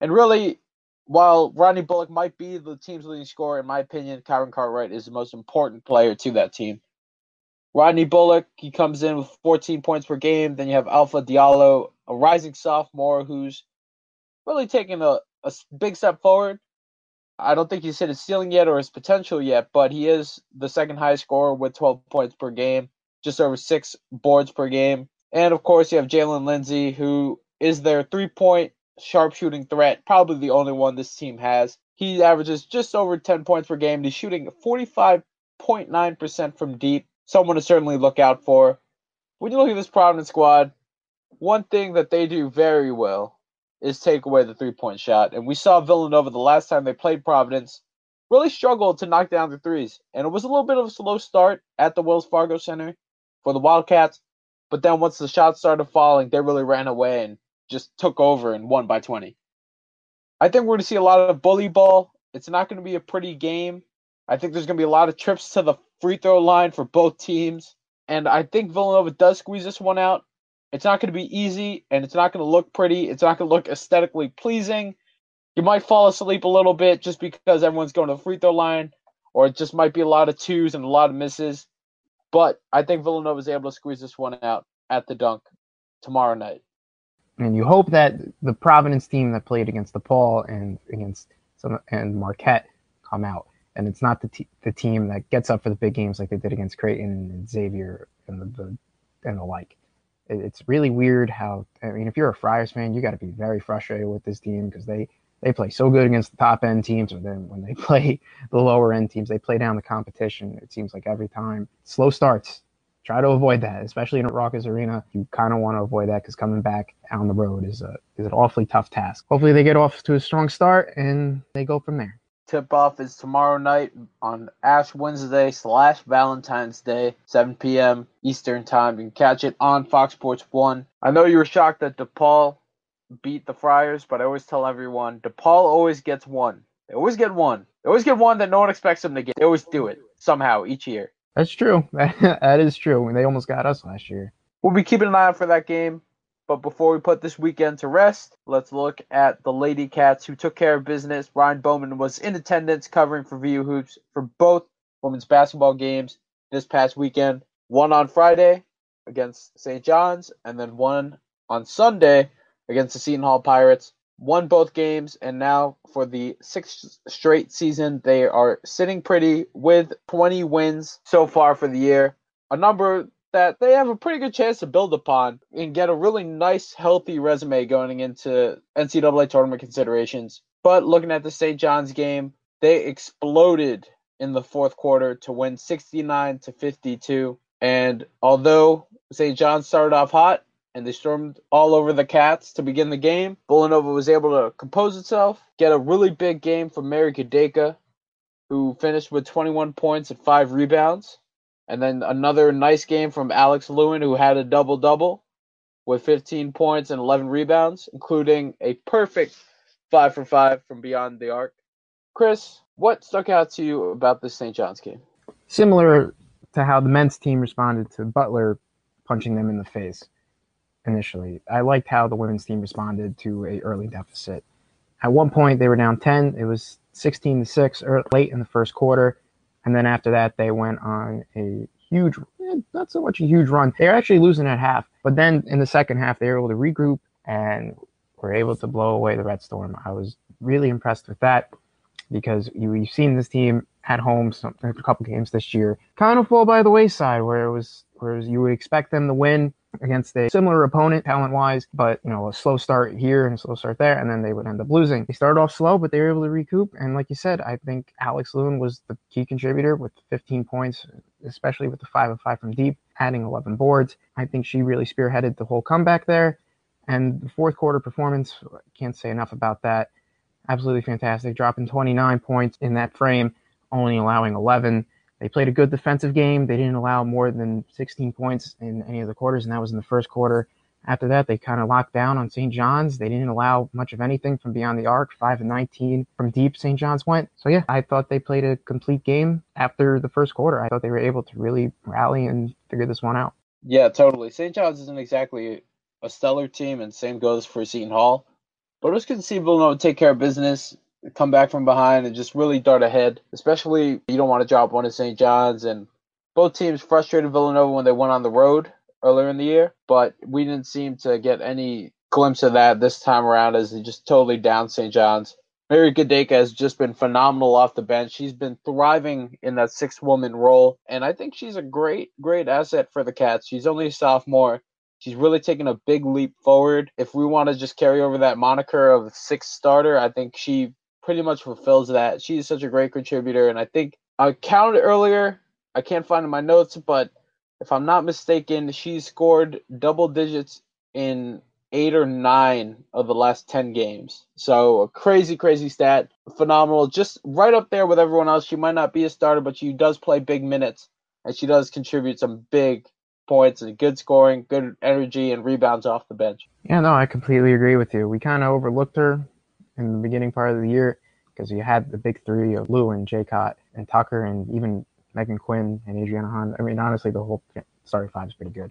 And really, while Rodney Bullock might be the team's leading scorer, in my opinion, Kyron Cartwright is the most important player to that team. Rodney Bullock, he comes in with 14 points per game. Then you have Alpha Diallo, a rising sophomore who's really taking a, a big step forward. I don't think he's hit his ceiling yet or his potential yet, but he is the second highest scorer with 12 points per game, just over six boards per game. And of course, you have Jalen Lindsey, who is their three point sharpshooting threat, probably the only one this team has. He averages just over 10 points per game. He's shooting 45.9% from deep. Someone to certainly look out for. When you look at this Providence squad, one thing that they do very well is take away the three point shot. And we saw Villanova the last time they played Providence. really struggled to knock down the threes. And it was a little bit of a slow start at the Wells Fargo Center for the Wildcats. But then once the shots started falling, they really ran away and just took over and won by 20. I think we're going to see a lot of bully ball. It's not going to be a pretty game. I think there's going to be a lot of trips to the free throw line for both teams. And I think Villanova does squeeze this one out. It's not going to be easy and it's not going to look pretty. It's not going to look aesthetically pleasing. You might fall asleep a little bit just because everyone's going to the free throw line, or it just might be a lot of twos and a lot of misses. But I think Villanova is able to squeeze this one out at the dunk tomorrow night. And you hope that the Providence team that played against DePaul and against some and Marquette come out, and it's not the t- the team that gets up for the big games like they did against Creighton and Xavier and the, the and the like. It, it's really weird how I mean, if you're a Friars fan, you got to be very frustrated with this team because they they play so good against the top end teams, and then when they play the lower end teams, they play down the competition. It seems like every time slow starts. Try to avoid that, especially in a Raucus Arena. You kind of want to avoid that because coming back on the road is a is an awfully tough task. Hopefully, they get off to a strong start and they go from there. Tip off is tomorrow night on Ash Wednesday slash Valentine's Day, 7 p.m. Eastern Time. You can catch it on Fox Sports 1. I know you were shocked that DePaul beat the Friars, but I always tell everyone DePaul always gets one. They always get one. They always get one that no one expects them to get. They always do it somehow each year. That's true. that is true. They almost got us last year. We'll be keeping an eye out for that game. But before we put this weekend to rest, let's look at the Lady Cats who took care of business. Ryan Bowman was in attendance covering for VU Hoops for both women's basketball games this past weekend. One on Friday against St. John's, and then one on Sunday against the Seton Hall Pirates. Won both games, and now for the sixth straight season, they are sitting pretty with 20 wins so far for the year. A number that they have a pretty good chance to build upon and get a really nice, healthy resume going into NCAA tournament considerations. But looking at the St. John's game, they exploded in the fourth quarter to win 69 to 52. And although St. John's started off hot, and they stormed all over the Cats to begin the game. Villanova was able to compose itself, get a really big game from Mary Gedaka, who finished with 21 points and five rebounds. And then another nice game from Alex Louin, who had a double double with 15 points and 11 rebounds, including a perfect five for five from beyond the arc. Chris, what stuck out to you about this St. John's game? Similar to how the men's team responded to Butler punching them in the face initially. I liked how the women's team responded to a early deficit. At one point, they were down 10. It was 16 to 6 late in the first quarter. And then after that, they went on a huge, eh, not so much a huge run. They're actually losing at half. But then in the second half, they were able to regroup and were able to blow away the Red Storm. I was really impressed with that because you, have seen this team at home some, a couple games this year kind of fall by the wayside where it was where you would expect them to win against a similar opponent talent wise, but you know, a slow start here and a slow start there, and then they would end up losing. They started off slow, but they were able to recoup. And like you said, I think Alex Louin was the key contributor with 15 points, especially with the five of five from deep, adding 11 boards. I think she really spearheaded the whole comeback there. And the fourth quarter performance, can't say enough about that. Absolutely fantastic, dropping 29 points in that frame, only allowing 11 they played a good defensive game. They didn't allow more than 16 points in any of the quarters, and that was in the first quarter. After that, they kind of locked down on St. John's. They didn't allow much of anything from beyond the arc. 5 and 19 from deep, St. John's went. So, yeah, I thought they played a complete game after the first quarter. I thought they were able to really rally and figure this one out. Yeah, totally. St. John's isn't exactly a stellar team, and same goes for Seton Hall. But it was good to take care of business come back from behind and just really dart ahead. Especially you don't want to drop one at St. John's and both teams frustrated Villanova when they went on the road earlier in the year, but we didn't seem to get any glimpse of that this time around as they just totally down St. John's. Mary Gedaka has just been phenomenal off the bench. She's been thriving in that six woman role, and I think she's a great, great asset for the Cats. She's only a sophomore. She's really taken a big leap forward. If we want to just carry over that moniker of sixth starter, I think she pretty much fulfills that. She's such a great contributor, and I think I counted earlier. I can't find in my notes, but if I'm not mistaken, she scored double digits in eight or nine of the last 10 games. So a crazy, crazy stat. Phenomenal. Just right up there with everyone else. She might not be a starter, but she does play big minutes and she does contribute some big points and good scoring, good energy, and rebounds off the bench. Yeah, no, I completely agree with you. We kind of overlooked her in the beginning part of the year because you had the big three of Lou and Cott and Tucker and even Megan Quinn and Adriana Hahn. I mean, honestly, the whole starting five is pretty good.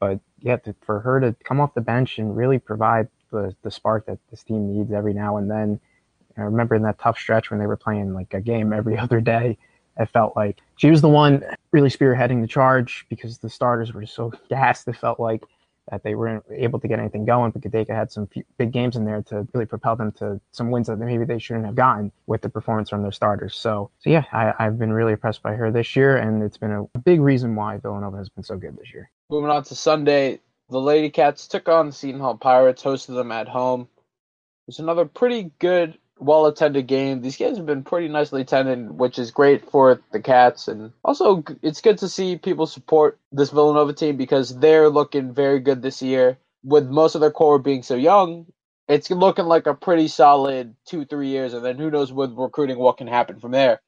But yeah, to, for her to come off the bench and really provide the, the spark that this team needs every now and then. I remember in that tough stretch when they were playing like a game every other day, it felt like she was the one really spearheading the charge because the starters were so gassed. It felt like that they weren't able to get anything going, but Gedaka had some big games in there to really propel them to some wins that maybe they shouldn't have gotten with the performance from their starters. So, so yeah, I, have been really impressed by her this year, and it's been a big reason why Villanova has been so good this year. Moving on to Sunday, the Lady Cats took on the Seton Hall Pirates, hosted them at home. It was another pretty good, well attended game. These games have been pretty nicely attended, which is great for the Cats. And also, it's good to see people support this Villanova team because they're looking very good this year. With most of their core being so young, it's looking like a pretty solid two, three years. And then who knows with recruiting what can happen from there.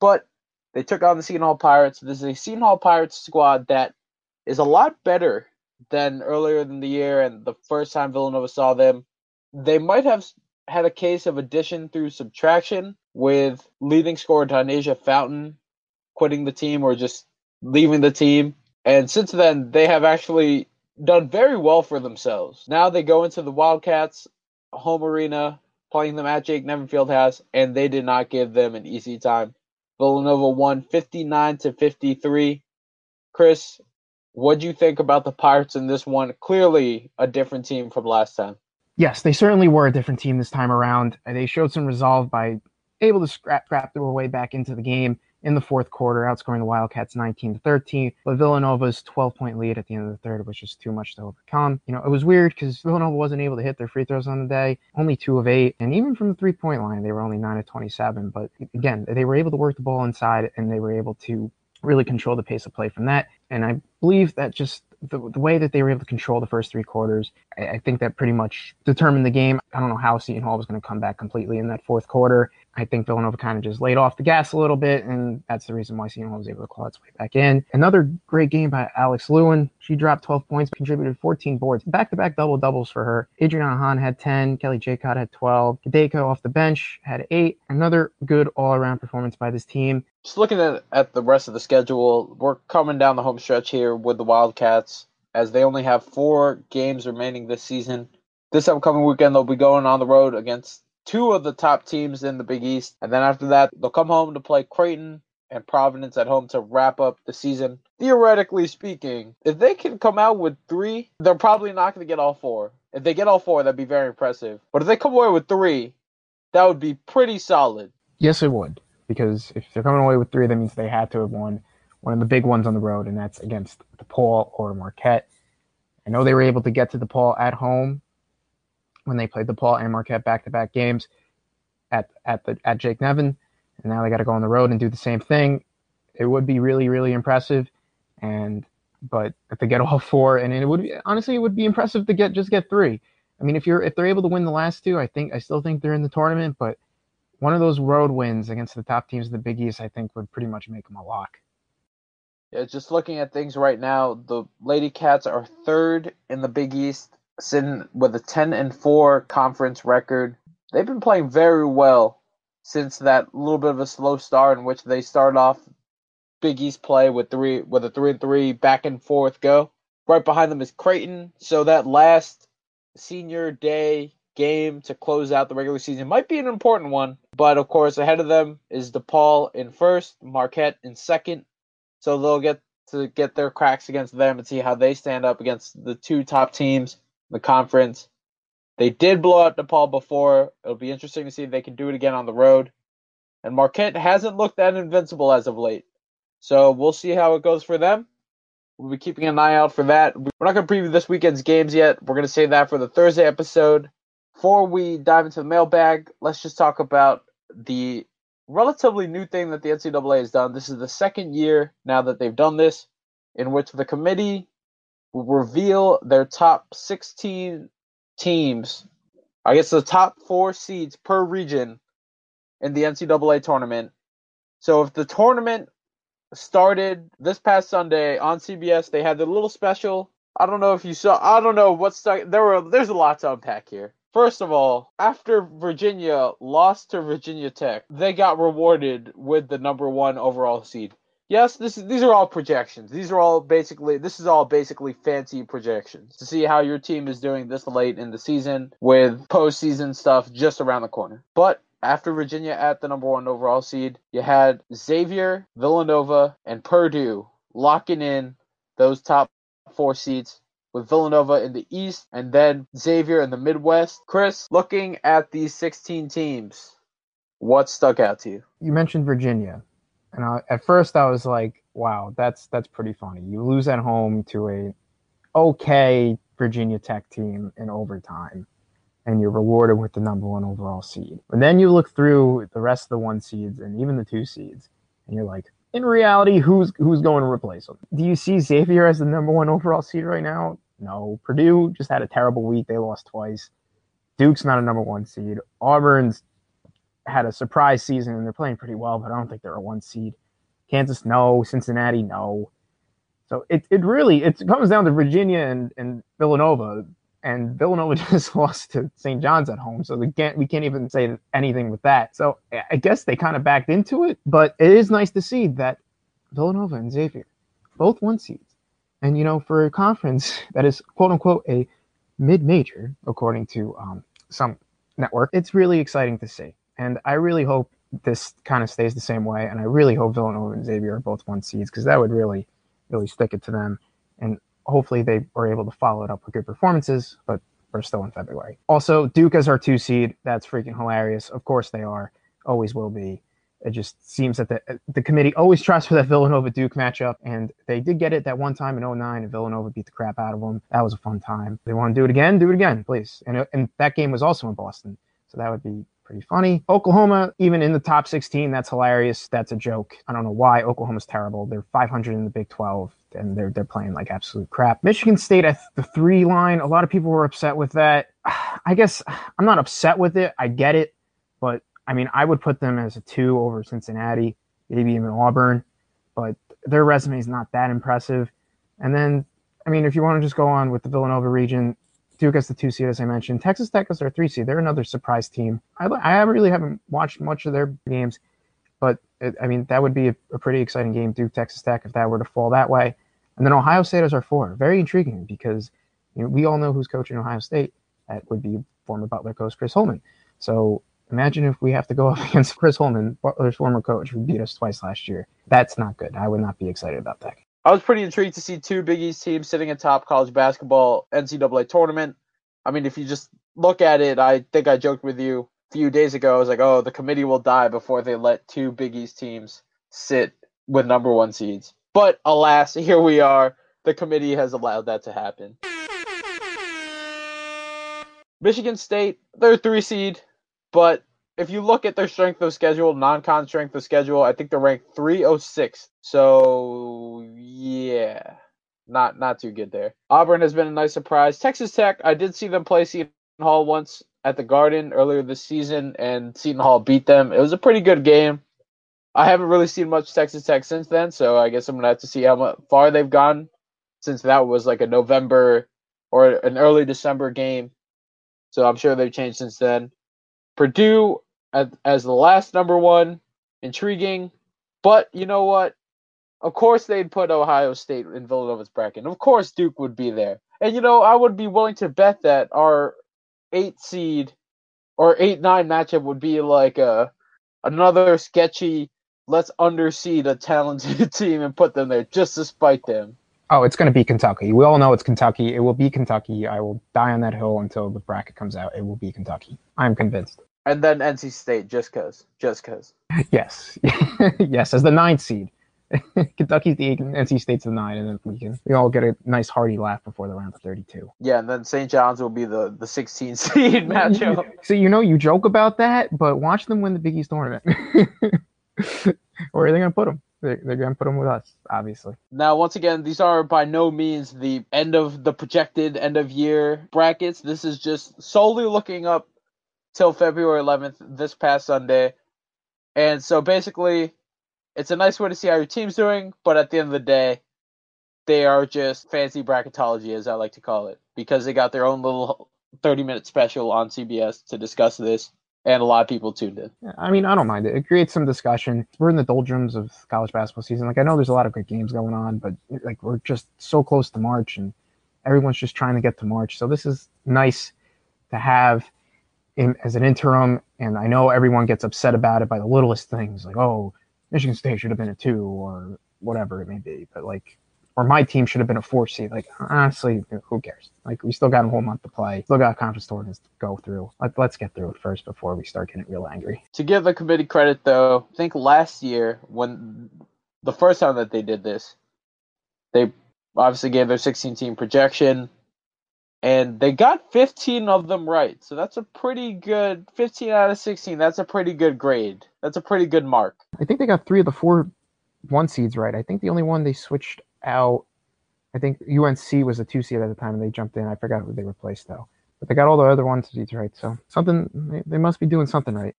But they took on the Seton Hall Pirates. This is a Seton Hall Pirates squad that is a lot better than earlier in the year and the first time Villanova saw them. They might have had a case of addition through subtraction with leading scorer Tynasia Fountain quitting the team or just leaving the team. And since then, they have actually done very well for themselves. Now they go into the Wildcats home arena, playing them at Jake Nevin and they did not give them an easy time. Villanova won 59 to 53. Chris, what do you think about the Pirates in this one? Clearly a different team from last time. Yes, they certainly were a different team this time around. They showed some resolve by able to scrap, scrap their way back into the game in the fourth quarter, outscoring the Wildcats 19 to 13. But Villanova's 12 point lead at the end of the third was just too much to overcome. You know, it was weird because Villanova wasn't able to hit their free throws on the day, only two of eight. And even from the three point line, they were only nine of 27. But again, they were able to work the ball inside and they were able to really control the pace of play from that. And I believe that just the, the way that they were able to control the first three quarters, I, I think that pretty much determined the game. I don't know how Seton Hall was going to come back completely in that fourth quarter. I think Villanova kind of just laid off the gas a little bit, and that's the reason why Seton Hall was able to claw its way back in. Another great game by Alex Louin. She dropped 12 points, contributed 14 boards, back-to-back double doubles for her. Adriana Hahn had 10, Kelly Jekot had 12, Gedaka off the bench had eight. Another good all-around performance by this team. Just looking at, at the rest of the schedule, we're coming down the home stretch here with the Wildcats, as they only have four games remaining this season. This upcoming weekend, they'll be going on the road against two of the top teams in the Big East. And then after that, they'll come home to play Creighton and Providence at home to wrap up the season. Theoretically speaking, if they can come out with three, they're probably not going to get all four. If they get all four, that'd be very impressive. But if they come away with three, that would be pretty solid. Yes, it would. Because if they're coming away with three, that means they had to have won one of the big ones on the road, and that's against DePaul or Marquette. I know they were able to get to DePaul at home when they played DePaul and Marquette back-to-back games at at the at Jake Nevin, and now they got to go on the road and do the same thing. It would be really really impressive, and but if they get all four, and it would be, honestly it would be impressive to get just get three. I mean, if you're if they're able to win the last two, I think I still think they're in the tournament, but one of those road wins against the top teams of the Big East, I think, would pretty much make them a lock. Yeah, just looking at things right now, the Lady Cats are third in the Big East sitting with a 10 and 4 conference record. They've been playing very well since that little bit of a slow start in which they started off Big East play with three with a 3 and 3 back and forth go. Right behind them is Creighton, so that last senior day game to close out the regular season might be an important one. But of course, ahead of them is DePaul in first, Marquette in second. So they'll get to get their cracks against them and see how they stand up against the two top teams the conference. They did blow out DePaul before. It'll be interesting to see if they can do it again on the road. And Marquette hasn't looked that invincible as of late. So we'll see how it goes for them. We'll be keeping an eye out for that. We're not going to preview this weekend's games yet. We're going to save that for the Thursday episode. Before we dive into the mailbag, let's just talk about the relatively new thing that the NCAA has done. This is the second year now that they've done this, in which the committee reveal their top 16 teams, I guess the top four seeds per region in the NCAA tournament. So if the tournament started this past Sunday on CBS, they had the little special. I don't know if you saw. I don't know what's there were. There's a lot to unpack here. First of all, after Virginia lost to Virginia Tech, they got rewarded with the number one overall seed. Yes, this is, these are all projections. These are all basically this is all basically fancy projections to see how your team is doing this late in the season with postseason stuff just around the corner. But after Virginia at the number one overall seed, you had Xavier, Villanova, and Purdue locking in those top four seeds with Villanova in the East and then Xavier in the Midwest. Chris, looking at these 16 teams, what stuck out to you? You mentioned Virginia. And I, at first, I was like, "Wow, that's that's pretty funny." You lose at home to a okay Virginia Tech team in overtime, and you're rewarded with the number one overall seed. But then you look through the rest of the one seeds and even the two seeds, and you're like, in reality, who's who's going to replace them? Do you see Xavier as the number one overall seed right now? No. Purdue just had a terrible week. They lost twice. Duke's not a number one seed. Auburn's had a surprise season and they're playing pretty well, but I don't think they're a one seed. Kansas, no. Cincinnati, no. So it, it really it comes down to Virginia and, and Villanova, and Villanova just lost to St. John's at home, so we can't we can't even say anything with that. So I guess they kind of backed into it, but it is nice to see that Villanova and Xavier, both one seeds, and you know for a conference that is quote unquote a mid major according to um, some network, it's really exciting to see. And I really hope this kind of stays the same way. And I really hope Villanova and Xavier are both one seeds because that would really, really stick it to them. And hopefully they were able to follow it up with good performances, but we're still in February. Also, Duke as our two seed. That's freaking hilarious. Of course they are. Always will be. It just seems that the the committee always tries for that Villanova Duke matchup, and they did get it that one time in 09, and Villanova beat the crap out of them. That was a fun time. they want to do it again, do it again, please. And uh, and that game was also in Boston, so that would be pretty funny. Oklahoma, even in the top 16, that's hilarious. That's a joke. I don't know why Oklahoma's terrible. They're 500 in the Big 12 and they're they're playing like absolute crap. Michigan State at the three line. A lot of people were upset with that. I guess I'm not upset with it. I get it, but I mean, I would put them as a two over Cincinnati, maybe even Auburn, but their resume is not that impressive. And then, I mean, if you want to just go on with the Villanova region, Duke as the two seed, as I mentioned. Texas Tech as their three seed. They're another surprise team. I, I really haven't watched much of their games, but it, I mean, that would be a, a, pretty exciting game, Duke, Texas Tech, if that were to fall that way. And then Ohio State as our four. Very intriguing because you know, we all know who's coaching Ohio State. That would be former Butler coach Chris Holtmann. So imagine if we have to go up against Chris Holtmann, Butler's former coach, who beat us twice last year. That's not good. I would not be excited about that. I was pretty intrigued to see two Big East teams sitting atop college basketball NCAA tournament. I mean, if you just look at it, I think I joked with you a few days ago. I was like, oh, the committee will die before they let two Big East teams sit with number one seeds. But alas, here we are. The committee has allowed that to happen. Michigan State, they're three seed, but if you look at their strength of schedule, non-con strength of schedule, I think they're ranked 306. So yeah, not not too good there. Auburn has been a nice surprise. Texas Tech, I did see them play Seton Hall once at the Garden earlier this season, and Seton Hall beat them. It was a pretty good game. I haven't really seen much Texas Tech since then, so I guess I'm gonna have to see how far they've gone since that was like a November or an early December game. So I'm sure they've changed since then. Purdue, as the last number one, intriguing. But you know what? Of course, they'd put Ohio State in Villanova's bracket. Of course, Duke would be there. And you know, I would be willing to bet that our eight seed or eight nine matchup would be like a another sketchy. Let's underseed a talented team and put them there just to spite them. Oh, it's going to be Kentucky. We all know it's Kentucky. It will be Kentucky. I will die on that hill until the bracket comes out. It will be Kentucky. I'm convinced and then NC State just cause, just cause. Yes, yes, as the ninth seed. Kentucky's the eight, NC State's the nine, and then we can we all get a nice hearty laugh before the round of thirty-two. Yeah, and then St. John's will be the the 16 seed matchup. So you know you joke about that, but watch them win the Big East tournament. Where are they gonna put them? they're, they're going to put them with us, obviously. Now, once again, these are by no means the end of the projected end of year brackets. This is just solely looking up till February 11th, this past Sunday. And so basically, it's a nice way to see how your team's doing, but at the end of the day, they are just fancy bracketology, as I like to call it, because they got their own little 30 minute special on CBS to discuss this and a lot of people tuned in. I mean, I don't mind it. It creates some discussion. We're in the doldrums of college basketball season. Like, I know there's a lot of great games going on, but like we're just so close to March, and everyone's just trying to get to March. So this is nice to have in, as an interim. And I know everyone gets upset about it by the littlest things, like, oh, Michigan State should have been a two or whatever it may be. But like or my team should have been a four seed. Like honestly, who cares? Like we still got a whole month to play. Still got conference tournaments to go through. Let, let's get through it first before we start getting real angry. To give the committee credit, though, I think last year when the first time that they did this, they obviously gave their 16 team projection, and they got 15 of them right. So that's a pretty good 15 out of 16. That's a pretty good grade. That's a pretty good mark. I think they got three of the four one seeds right. I think the only one they switched out. I think UNC was a two seed at the time, and they jumped in. I forgot who they replaced though, but they got all the other ones seeds right. So something they must be doing something right.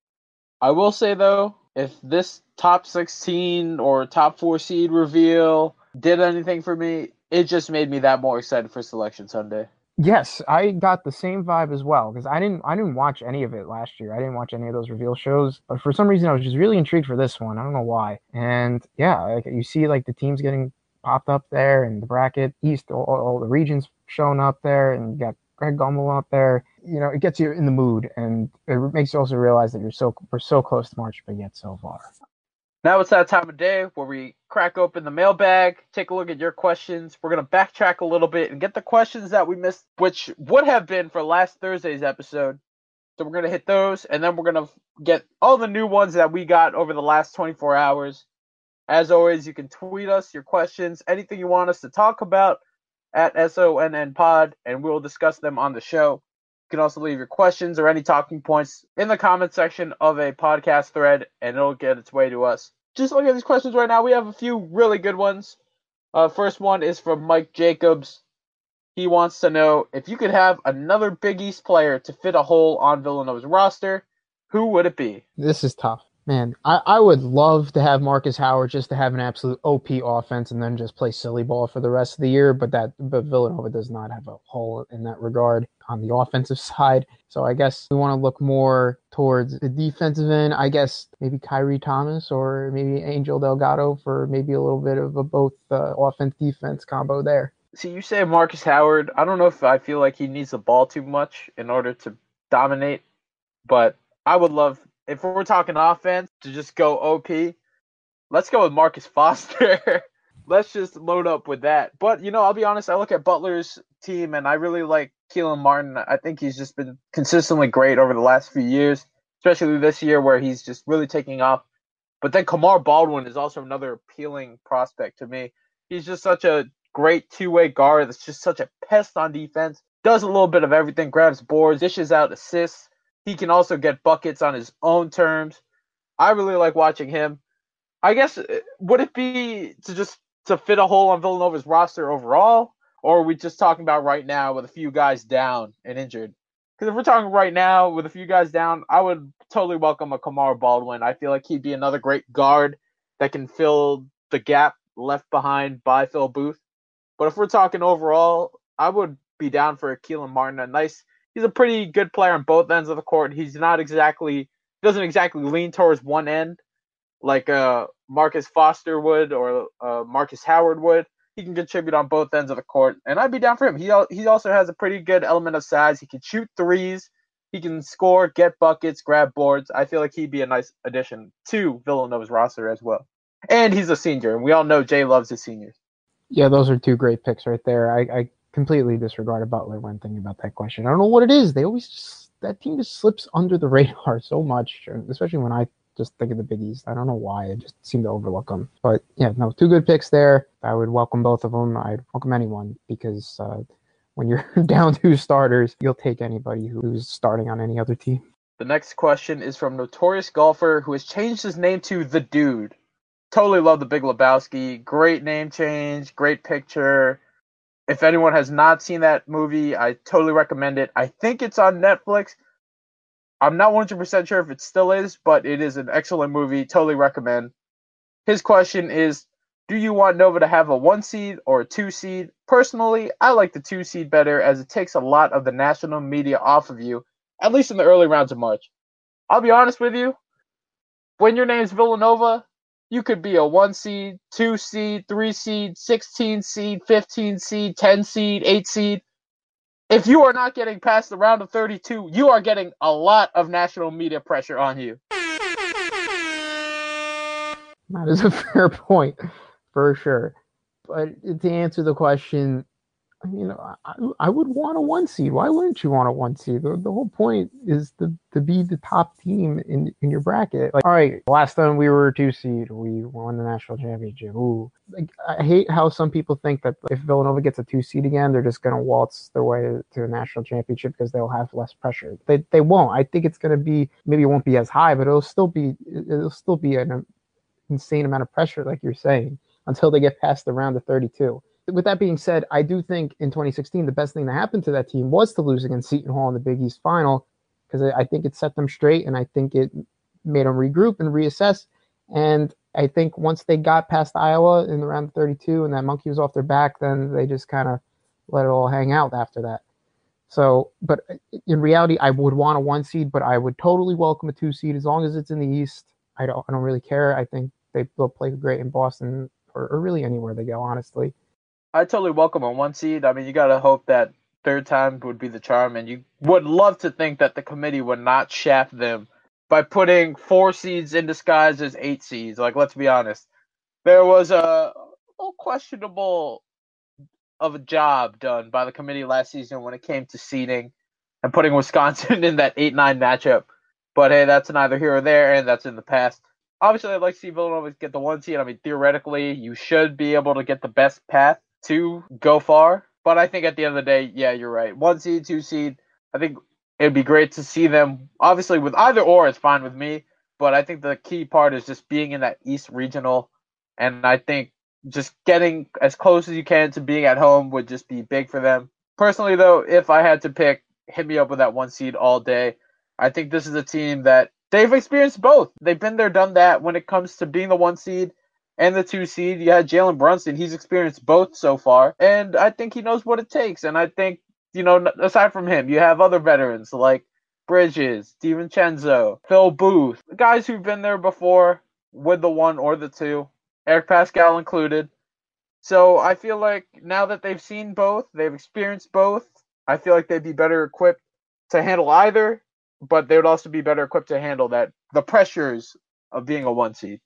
I will say though, if this top sixteen or top four seed reveal did anything for me, it just made me that more excited for Selection Sunday. Yes, I got the same vibe as well because I didn't I didn't watch any of it last year. I didn't watch any of those reveal shows, but for some reason I was just really intrigued for this one. I don't know why. And yeah, like you see like the teams getting popped up there and the bracket east all, all, the regions showing up there and you got greg gumbel out there you know it gets you in the mood and it makes you also realize that you're so we're so close to march but yet so far now it's that time of day where we crack open the mailbag take a look at your questions. We're going to backtrack a little bit and get the questions that we missed which would have been for last thursday's episode. So we're going to hit those and then we're going to get all the new ones that we got over the last 24 hours. As always, you can tweet us your questions, anything you want us to talk about at SONN Pod, and we'll discuss them on the show. You can also leave your questions or any talking points in the comment section of a podcast thread, and it'll get its way to us. Just look at these questions right now. We have a few really good ones. Uh, first one is from Mike Jacobs. He wants to know if you could have another Big East player to fit a hole on Villanova's roster, who would it be? This is tough. Man, I, I would love to have Marcus Howard just to have an absolute OP offense and then just play silly ball for the rest of the year. But that but Villanova does not have a hole in that regard on the offensive side. So I guess we want to look more towards the defensive end. I guess maybe Khyri Thomas or maybe Angel Delgado for maybe a little bit of a both uh, offense defense combo there. See, you say Marcus Howard. I don't know if I feel like he needs the ball too much in order to dominate, but I would love if we're talking offense, to just go OP, let's go with Marcus Foster. let's just load up with that. But you know, I'll be honest. I look at Butler's team, and I really like Kelan Martin. I think he's just been consistently great over the last few years, especially this year where he's just really taking off. But then Kamar Baldwin is also another appealing prospect to me. He's just such a great two-way guard. That's just such a pest on defense. Does a little bit of everything. Grabs boards, dishes out assists he can also get buckets on his own terms. I really like watching him. I guess uh, would it be to just to fit a hole on Villanova's roster overall, or are we just talking about right now with a few guys down and injured? Because if we're talking right now with a few guys down, I would totally welcome a Kamar Baldwin. I feel like he'd be another great guard that can fill the gap left behind by Phil Booth. But if we're talking overall, I would be down for a Kelan Martin, a nice he's a pretty good player on both ends of the court. He's not exactly doesn't exactly lean towards one end like uh, Marcus Foster would or uh, Marcus Howard would. He can contribute on both ends of the court, and I'd be down for him. He he also has a pretty good element of size. He can shoot threes. He can score, get buckets, grab boards. I feel like he'd be a nice addition to Villanova's roster as well. And he's a senior, and we all know Jay loves his seniors. Yeah, those are two great picks right there. I, I completely disregarded Butler when thinking about that question. I don't know what it is. They always just that team just slips under the radar so much, especially when I just think of the Big East. I don't know why. I just seem to overlook them. But yeah, no, two good picks there. I would welcome both of them. I'd welcome anyone because uh, when you're down two starters, you'll take anybody who's starting on any other team. The next question is from notorious golfer who has changed his name to the Dude. totally love the Big Lebowski. Great name change, great picture. If anyone has not seen that movie, I totally recommend it. I think it's on Netflix. I'm not 100% sure if it still is, but it is an excellent movie. Totally recommend. His question is Do you want Nova to have a one seed or a two seed? Personally, I like the two seed better as it takes a lot of the national media off of you, at least in the early rounds of March. I'll be honest with you. When your name's Villanova, you could be a one seed, two seed, three seed, 16 seed, 15 seed, 10 seed, 8 seed. If you are not getting past the round of 32, you are getting a lot of national media pressure on you. That is a fair point, for sure. But to answer the question, you know, I, I would want a one seed. Why wouldn't you want a one seed? The, the whole point is to, to be the top team in, in your bracket. Like, all right, last time we were a two seed, we won the national championship. Ooh, like, I hate how some people think that if Villanova gets a two seed again, they're just going to waltz their way to a national championship because they'll have less pressure. They, they won't. I think it's going to be maybe it won't be as high, but it'll still be it'll still be an insane amount of pressure, like you're saying, until they get past the round of 32 with that being said, I do think in 2016 the best thing that happened to that team was to lose against Seton Hall in the Big East final because I think it set them straight and I think it made them regroup and reassess. And I think once they got past Iowa in the round of 32 and that monkey was off their back, then they just kind of let it all hang out after that. So, but in reality, I would want a one seed, but I would totally welcome a two seed as long as it's in the East. I don't, I don't really care. I think they will play great in Boston or, or really anywhere they go, honestly. I totally welcome a one seed. I mean, you got to hope that third time would be the charm, and you would love to think that the committee would not shaft them by putting four seeds in disguise as eight seeds. Like, let's be honest, there was a little questionable of a job done by the committee last season when it came to seeding and putting Wisconsin in that eight nine matchup. But hey, that's neither here or there, and that's in the past. Obviously, I'd like to see Villanova get the one seed. I mean, theoretically, you should be able to get the best path to go far. But I think at the end of the day, yeah, you're right. One seed, two seed. I think it'd be great to see them. Obviously, with either or, it's fine with me. But I think the key part is just being in that East Regional, and I think just getting as close as you can to being at home would just be big for them. Personally, though, if I had to pick, hit me up with that one seed all day. I think this is a team that they've experienced both. They've been there, done that when it comes to being the one seed and the two seed. You had Jalen Brunson. He's experienced both so far, and I think he knows what it takes. And I think you know, aside from him, you have other veterans like Bridges, DiVincenzo, Phil Booth, guys who've been there before with the one or the two, Eric Paschall included. So I feel like now that they've seen both, they've experienced both. I feel like they'd be better equipped to handle either, but they would also be better equipped to handle that the pressures of being a one seed.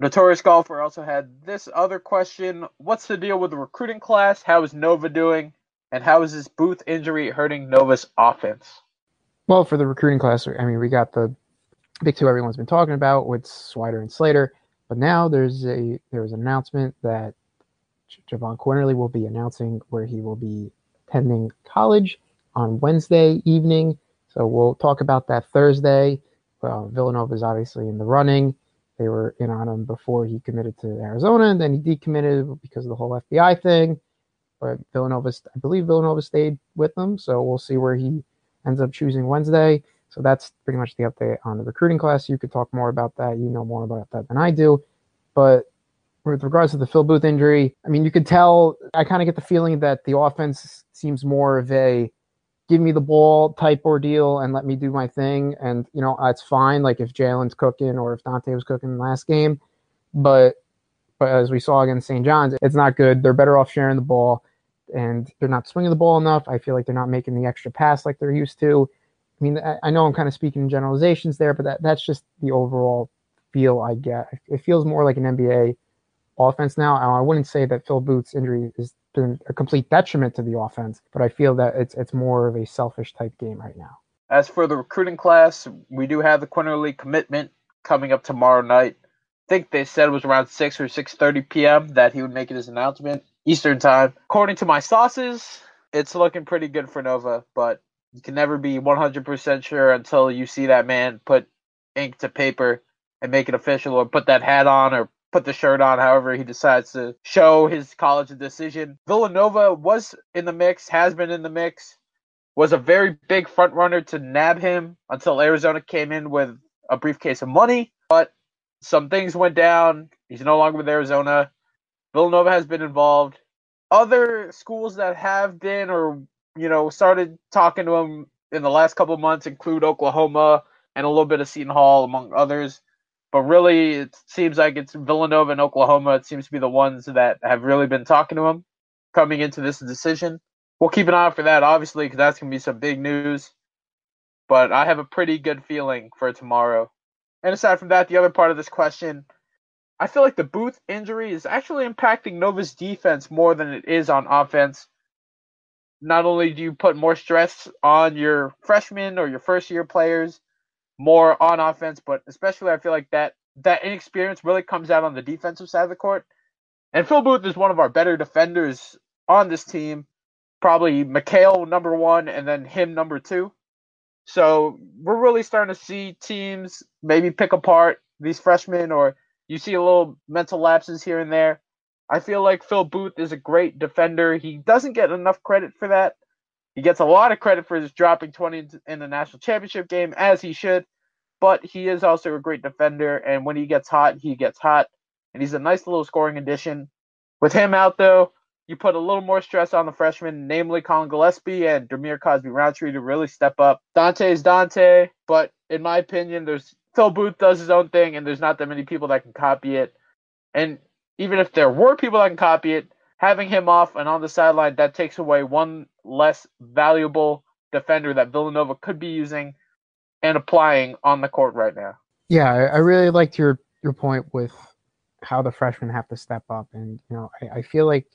Notorious Golfer also had this other question What's the deal with the recruiting class? How is Nova doing? And how is this Booth injury hurting Nova's offense? Well, for the recruiting class, I mean, we got the big two everyone's been talking about with Swider and Slater. But now there's a there was an announcement that Jahvon Quinerly will be announcing where he will be attending college on Wednesday evening. So we'll talk about that Thursday. Well, Villanova is obviously in the running. They were in on him before he committed to Arizona, and then he decommitted because of the whole FBI thing. But Villanova, I believe Villanova stayed with them, so we'll see where he ends up choosing Wednesday. So that's pretty much the update on the recruiting class. You could talk more about that. You know more about that than I do. But with regards to the Phil Booth injury, I mean, you could tell, I kind of get the feeling that the offense seems more of a give me the ball type ordeal and let me do my thing. And, you know, it's fine. Like if Jalen's cooking or if Donte was cooking last game. But, but as we saw against St. John's, it's not good. They're better off sharing the ball and they're not swinging the ball enough. I feel like they're not making the extra pass like they're used to. I mean, I know I'm kind of speaking in generalizations there, but that, that's just the overall feel I get. It feels more like an NBA offense now. I wouldn't say that Phil Booth's injury is been a complete detriment to the offense, but I feel that it's it's more of a selfish type game right now. As for the recruiting class, we do have the Quinerly commitment coming up tomorrow night. I think they said it was around six or six thirty p.m. that he would make his announcement Eastern time. According to my sources, it's looking pretty good for Nova, but you can never be one hundred percent sure until you see that man put ink to paper and make it official or put that hat on or put the shirt on, however he decides to show his college decision. Villanova was in the mix, has been in the mix, was a very big front runner to nab him until Arizona came in with a briefcase of money. But some things went down. He's no longer with Arizona. Villanova has been involved. Other schools that have been or you know started talking to him in the last couple months include Oklahoma and a little bit of Seton Hall, among others. But really, it seems like it's Villanova and Oklahoma. It seems to be the ones that have really been talking to him coming into this decision. We'll keep an eye out for that, obviously, because that's going to be some big news. But I have a pretty good feeling for tomorrow. And aside from that, the other part of this question, I feel like the Booth injury is actually impacting Nova's defense more than it is on offense. Not only do you put more stress on your freshmen or your first year players, more on offense, but especially I feel like that that inexperience really comes out on the defensive side of the court. And Phil Booth is one of our better defenders on this team. Probably McHale number one and then him number two. So we're really starting to see teams maybe pick apart these freshmen or you see a little mental lapses here and there. I feel like Phil Booth is a great defender. He doesn't get enough credit for that. He gets a lot of credit for his dropping 20 in the national championship game, as he should. But he is also a great defender, and when he gets hot, he gets hot. And he's a nice little scoring addition. With him out, though, you put a little more stress on the freshmen, namely Collin Gillespie and Dhamir Cosby Roundtree, to really step up. Donte is Donte, but in my opinion, there's Phil Booth does his own thing, and there's not that many people that can copy it. And even if there were people that can copy it, having him off and on the sideline, that takes away one less valuable defender that Villanova could be using and applying on the court right now. Yeah, I really liked your your point with how the freshmen have to step up, and you know, I, I feel like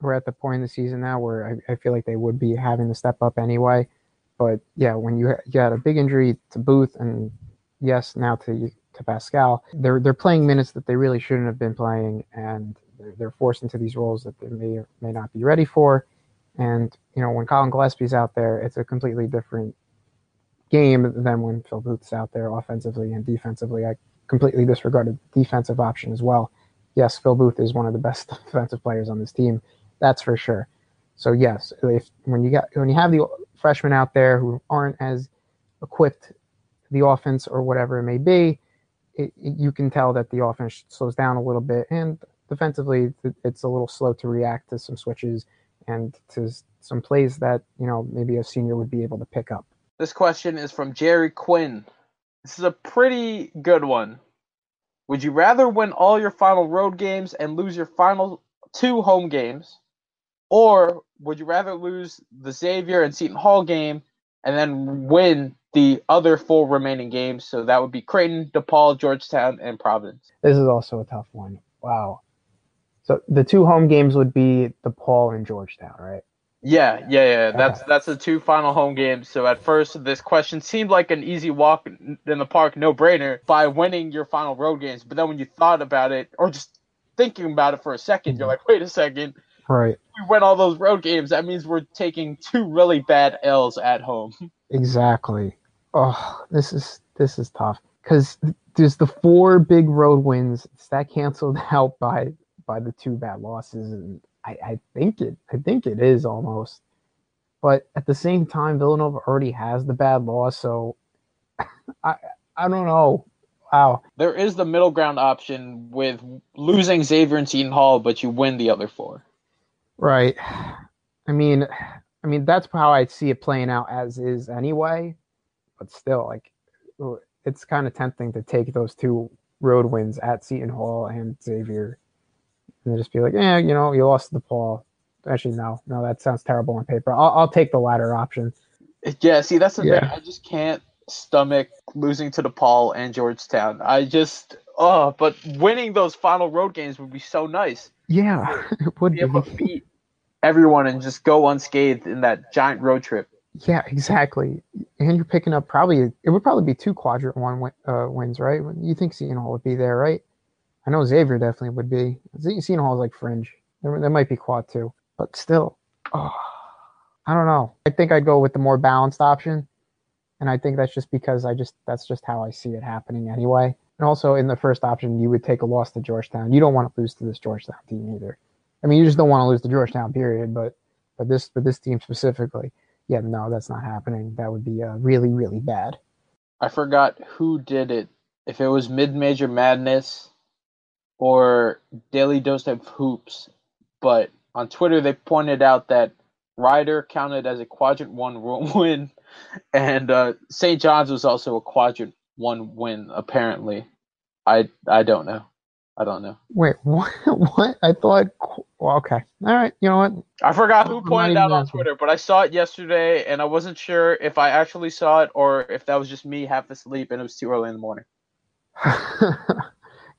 we're at the point in the season now where I, I feel like they would be having to step up anyway. But yeah, when you got a big injury to Booth, and yes, now to to Paschall, they're they're playing minutes that they really shouldn't have been playing, and they're, they're forced into these roles that they may or may not be ready for. And you know, when Collin Gillespie's out there, it's a completely different game than when Phil Booth's out there offensively and defensively. I completely disregarded the defensive option as well. Yes, Phil Booth is one of the best defensive players on this team, that's for sure. So yes, if when you got when you have the freshmen out there who aren't as equipped the offense or whatever it may be, it, it, you can tell that the offense slows down a little bit, and defensively, it's a little slow to react to some switches and to some plays that you know maybe a senior would be able to pick up. This question is from Jerry Quinn. This is a pretty good one. Would you rather win all your final road games and lose your final two home games? Or would you rather lose the Xavier and Seton Hall game and then win the other four remaining games? So that would be Creighton, DePaul, Georgetown, and Providence. This is also a tough one. Wow. So the two home games would be DePaul and Georgetown, right? Yeah, yeah, yeah. That's that's the two final home games. So at first, this question seemed like an easy walk in the park, no brainer, by winning your final road games. But then when you thought about it, or just thinking about it for a 2nd you you're mm-hmm. like, wait a second. Right. We win all those road games. That means we're taking two really bad L's at home. Exactly. Oh, this is this is tough because there's the four big road wins. It's that canceled out by by the two bad losses, and I, I think it I think it is almost. But at the same time, Villanova already has the bad loss, so I I don't know. Wow. There is the middle ground option with losing Xavier and Seton Hall, but you win the other four. Right. I mean, I mean that's how I see it playing out as is anyway. But still, like, it's kind of tempting to take those two road wins at Seton Hall and Xavier and just be like, yeah, you know, you lost DePaul. Actually, no, no, that sounds terrible on paper. I'll, I'll take the latter option. Yeah, see, that's the yeah. thing. I just can't stomach losing to DePaul and Georgetown. I just, oh, but winning those final road games would be so nice. Yeah, it would be. Able to beat everyone and just go unscathed in that giant road trip. Yeah, exactly. And you're picking up probably it would probably be two quadrant one uh, wins, right? You think Seton Hall would be there, right? I know Xavier definitely would be. Seton is like fringe. There, there might be quad too, but still, oh, I don't know. I think I'd go with the more balanced option, and I think that's just because I just that's just how I see it happening anyway. And also in the first option, you would take a loss to Georgetown. You don't want to lose to this Georgetown team either. I mean, you just don't want to lose to Georgetown, period. But but this but this team specifically, yeah, no, that's not happening. That would be uh, really really bad. I forgot who did it. If it was Mid Major Madness or Daily Dose of Hoops, but on Twitter they pointed out that Rider counted as a quadrant one win, and uh, St. John's was also a quadrant one win. Apparently, I I don't know. I don't know. Wait, what? What? I thought. Well, okay. All right. You know what? I forgot who pointed out on Twitter, but I saw it yesterday, and I wasn't sure if I actually saw it or if that was just me half asleep and it was too early in the morning.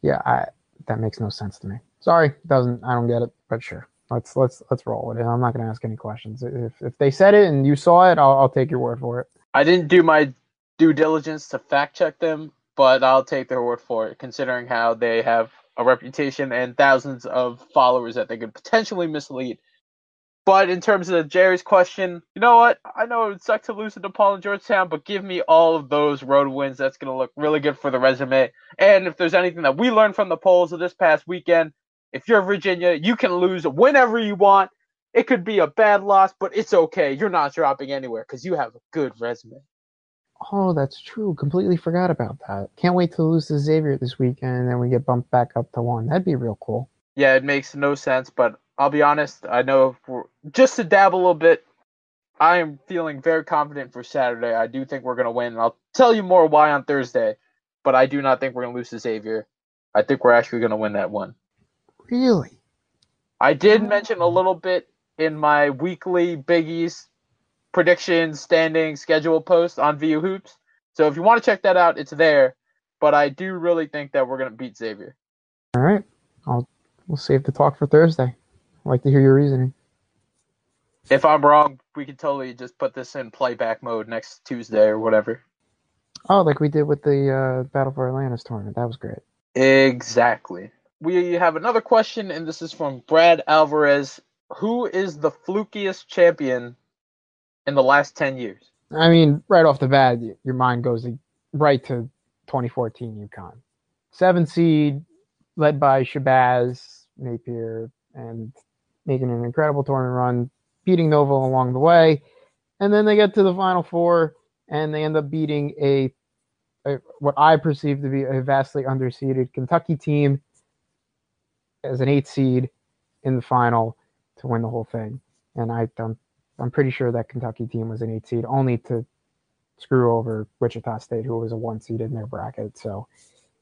yeah, I that makes no sense to me. Sorry, doesn't. I don't get it, but sure. Let's let's let's roll with it. I'm not going to ask any questions. If if they said it and you saw it, I'll, I'll take your word for it. I didn't do my due diligence to fact check them, but I'll take their word for it, considering how they have a reputation and thousands of followers that they could potentially mislead. But in terms of Jerry's question, you know what? I know it would suck to lose to DePaul and Georgetown, but give me all of those road wins. That's going to look really good for the resume. And if there's anything that we learned from the polls of this past weekend, if you're Virginia, you can lose whenever you want. It could be a bad loss, but it's okay. You're not dropping anywhere because you have a good resume. Oh, that's true. Completely forgot about that. Can't wait to lose to Xavier this weekend and then we get bumped back up to one. That'd be real cool. Yeah, it makes no sense, but I'll be honest. I know just to dab a little bit, I am feeling very confident for Saturday. I do think we're going to win. I'll tell you more why on Thursday, but I do not think we're going to lose to Xavier. I think we're actually going to win that one. Really? I did mention a little bit in my weekly Big East predictions, standing, schedule post on VU Hoops. So if you want to check that out, it's there. But I do really think that we're going to beat Xavier. All right. I'll we'll save the talk for Thursday. I'd like to hear your reasoning. If I'm wrong, we can totally just put this in playback mode next Tuesday or whatever. Oh, like we did with the uh, Battle for Atlantis tournament. That was great. Exactly. We have another question, and this is from Brad Alvarez. Who is the flukiest champion in the last 10 years? I mean, right off the bat, your mind goes right to 2014 UConn. Seven seed, led by Shabazz, Napier, and making an incredible tournament run, beating Nova along the way. And then they get to the Final Four, and they end up beating a, a what I perceive to be a vastly underseeded Kentucky team as an eight seed in the final to win the whole thing. And I don't I'm pretty sure that Kentucky team was an eight seed, only to screw over Wichita State, who was a one seed in their bracket. So,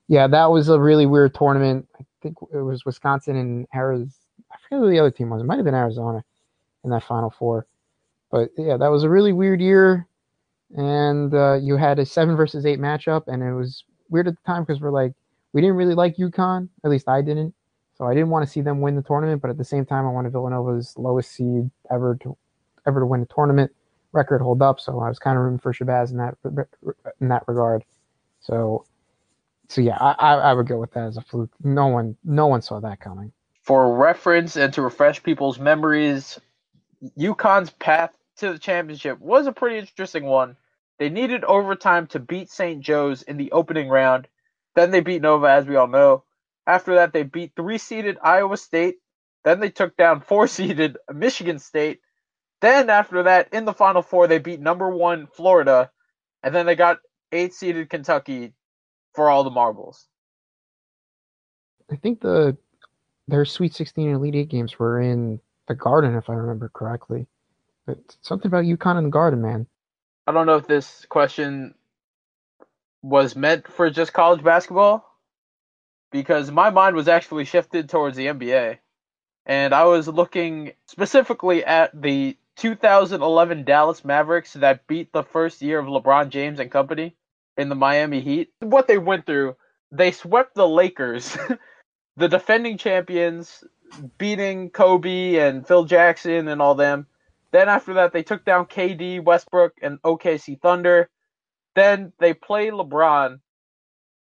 yeah, that was a really weird tournament. I think it was Wisconsin and Arizona. I forget who the other team was. It might have been Arizona in that Final Four. But yeah, that was a really weird year. And uh, you had a seven versus eight matchup, and it was weird at the time because we're like, we didn't really like UConn. At least I didn't. So I didn't want to see them win the tournament, but at the same time, I wanted Villanova's lowest seed ever to ever to win a tournament record hold up. So I was kind of rooting for Shabazz in that in that regard. So so yeah, I, I would go with that as a fluke. No one no one saw that coming. For reference and to refresh people's memories, UConn's path to the championship was a pretty interesting one. They needed overtime to beat St. Joe's in the opening round. Then they beat Nova, as we all know. After that, they beat three seeded Iowa State. Then they took down four seeded Michigan State. Then after that, in the Final Four, they beat number one Florida, and then they got eight seeded Kentucky for all the marbles. I think the their Sweet 16 and Elite Eight games were in the Garden, if I remember correctly. But something about UConn in the Garden, man. I don't know if this question was meant for just college basketball because my mind was actually shifted towards the NBA. And I was looking specifically at the 2011 Dallas Mavericks that beat the first year of LeBron James and company in the Miami Heat. What they went through, they swept the Lakers, the defending champions, beating Kobe and Phil Jackson and all them. Then after that, they took down KD, Westbrook, and OKC Thunder. Then they play LeBron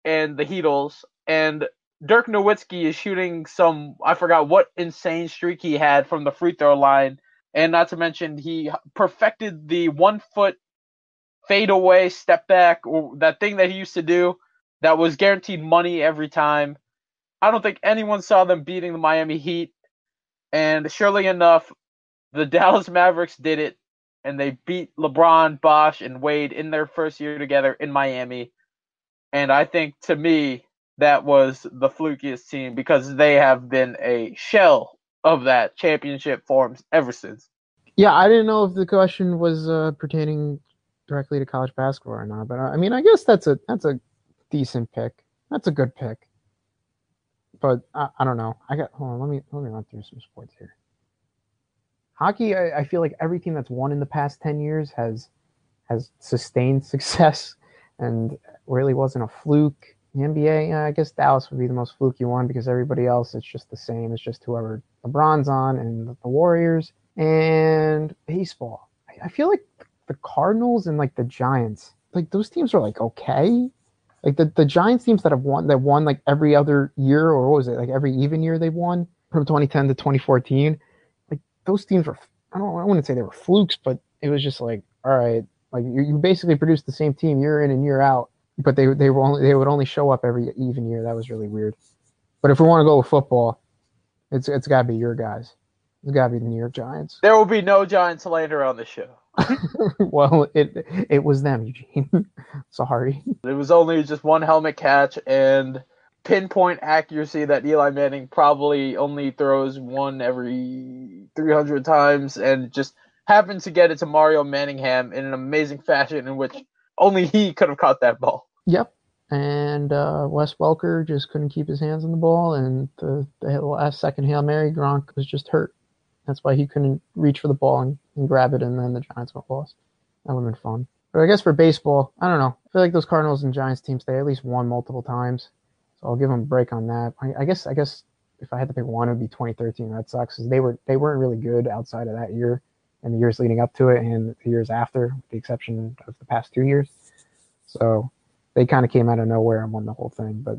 and the Heatles, and Dirk Nowitzki is shooting some I forgot what insane streak he had from the free throw line and not to mention, he perfected the one foot fade away step back, or that thing that he used to do that was guaranteed money every time. I don't think anyone saw them beating the Miami Heat. And surely enough, the Dallas Mavericks did it, and they beat LeBron, Bosh, and Wade in their first year together in Miami. And I think to me, that was the flukiest team because they have been a shell of that championship forms ever since. Yeah, I didn't know if the question was uh, pertaining directly to college basketball or not, but uh, I mean, I guess that's a that's a decent pick. That's a good pick. But I, I don't know. I got hold on. Let me let me run through some sports here. Hockey, I, I feel like every team that's won in the past ten years has has sustained success and really wasn't a fluke. The NBA, I guess Dallas would be the most fluky one because everybody else it's just the same. It's just whoever LeBron's on and the Warriors and baseball. I, I feel like the Cardinals and like the Giants, like those teams are like okay. Like the, the Giants teams that have won that won like every other year or what was it like every even year they've won from 2010 to 2014. Like those teams were I don't I wouldn't say they were flukes, but it was just like all right, like you, you basically produced the same team year in and year out, but they they were only they would only show up every even year. That was really weird. But if we want to go with football, it's it's got to be your guys. It's got to be the New York Giants. There will be no Giants slander on the show. well, it it was them, Eugene. Sorry. It was only just one helmet catch and pinpoint accuracy that Eli Manning probably only throws one every 300 times and just happened to get it to Mario Manningham in an amazing fashion in which only he could have caught that ball. Yep. And uh, Wes Welker just couldn't keep his hands on the ball, and the, the last second Hail Mary, Gronk was just hurt. That's why he couldn't reach for the ball and, and grab it, and then the Giants went lost. That would have been fun. But I guess for baseball, I don't know. I feel like those Cardinals and Giants teams they at least won multiple times, so I'll give them a break on that. I, I guess I guess if I had to pick one, it would be 2013 Red Sox because they were they weren't really good outside of that year and the years leading up to it and the years after, with the exception of the past two years. So they kind of came out of nowhere and won the whole thing. But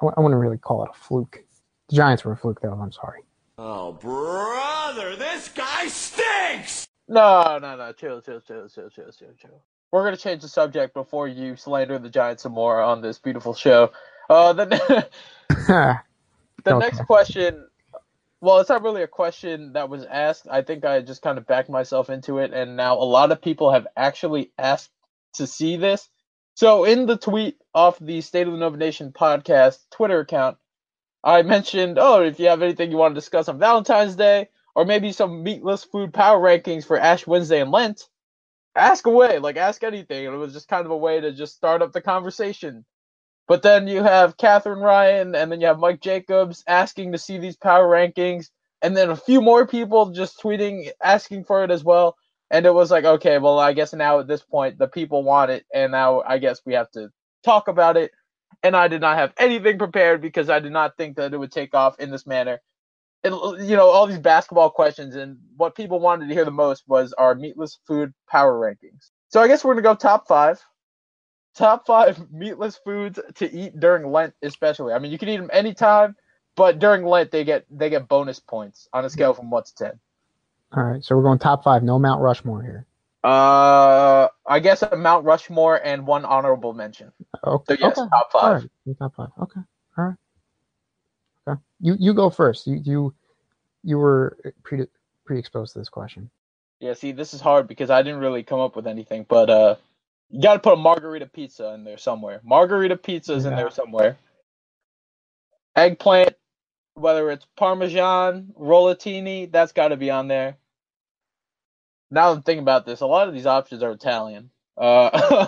I, I wouldn't really call it a fluke. The Giants were a fluke, though. I'm sorry. Oh, brother, this guy stinks! No, no, no. Chill, chill, chill, chill, chill, chill, chill. We're going to change the subject before you slander the Giants some more on this beautiful show. Uh, the, the Okay. next question well, it's not really a question that was asked. I think I just kind of backed myself into it, and now a lot of people have actually asked to see this. So, in the tweet off the State of the Nova Nation podcast Twitter account, I mentioned, oh, if you have anything you want to discuss on Valentine's Day, or maybe some meatless food power rankings for Ash Wednesday and Lent, ask away. Like, ask anything. It was just kind of a way to just start up the conversation. But then you have Catherine Ryan, and then you have Mike Jacobs asking to see these power rankings, and then a few more people just tweeting asking for it as well. And it was like, okay, well, I guess now at this point the people want it, and now I guess we have to talk about it. And I did not have anything prepared because I did not think that it would take off in this manner. And you know, all these basketball questions, and what people wanted to hear the most was our meatless food power rankings. So I guess we're gonna go top five top five meatless foods to eat during Lent, especially. I mean, you can eat them anytime, but during Lent they get they get bonus points on a scale from one to ten. All right, so we're going top five. No Mount Rushmore here. Uh, I guess a Mount Rushmore and one honorable mention. Okay. So yes, okay. top five. right. Top five. Okay. All right. Okay. You you go first. You you you were pre pre exposed to this question. Yeah, see, this is hard because I didn't really come up with anything, but uh, you got to put a margherita pizza in there somewhere. Margherita pizza is in there somewhere. Eggplant, whether it's Parmesan, rollatini, that's got to be on there. Now I'm thinking about this, a lot of these options are Italian. Uh,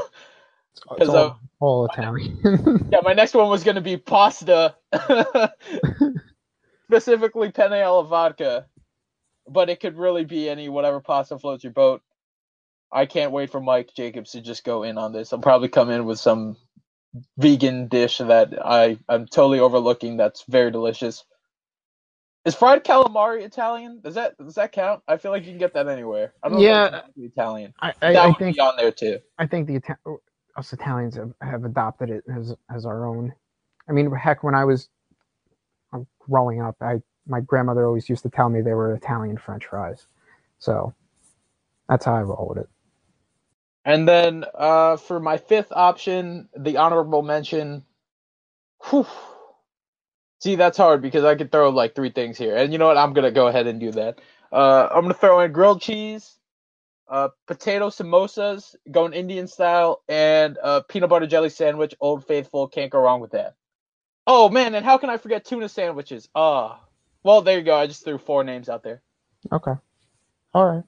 It's, all, uh, all Italian. yeah, my next one was going to be pasta, specifically penne alla vodka, but it could really be any whatever pasta floats your boat. I can't wait for Mike Jacobs to just go in on this. I'll probably come in with some vegan dish that I I'm totally overlooking. That's very delicious. Is fried calamari Italian? Does that does that count? I feel like you can get that anywhere. I don't Yeah. know if Italian. I, That I, I would think be on there too. I think the Ita- us Italians have, have adopted it as as our own. I mean, heck, when I was uh, growing up, I my grandmother always used to tell me they were Italian French fries. So that's how I roll with it. And then uh, for my fifth option, the honorable mention, Whew. See, that's hard because I could throw like three things here, and you know what? I'm gonna go ahead and do that. Uh, I'm gonna throw in grilled cheese, uh, potato samosas, going Indian style, and uh, peanut butter jelly sandwich. Old Faithful, can't go wrong with that. Oh man, and how can I forget tuna sandwiches? Ah, well there you go. I just threw four names out there. Okay. All right.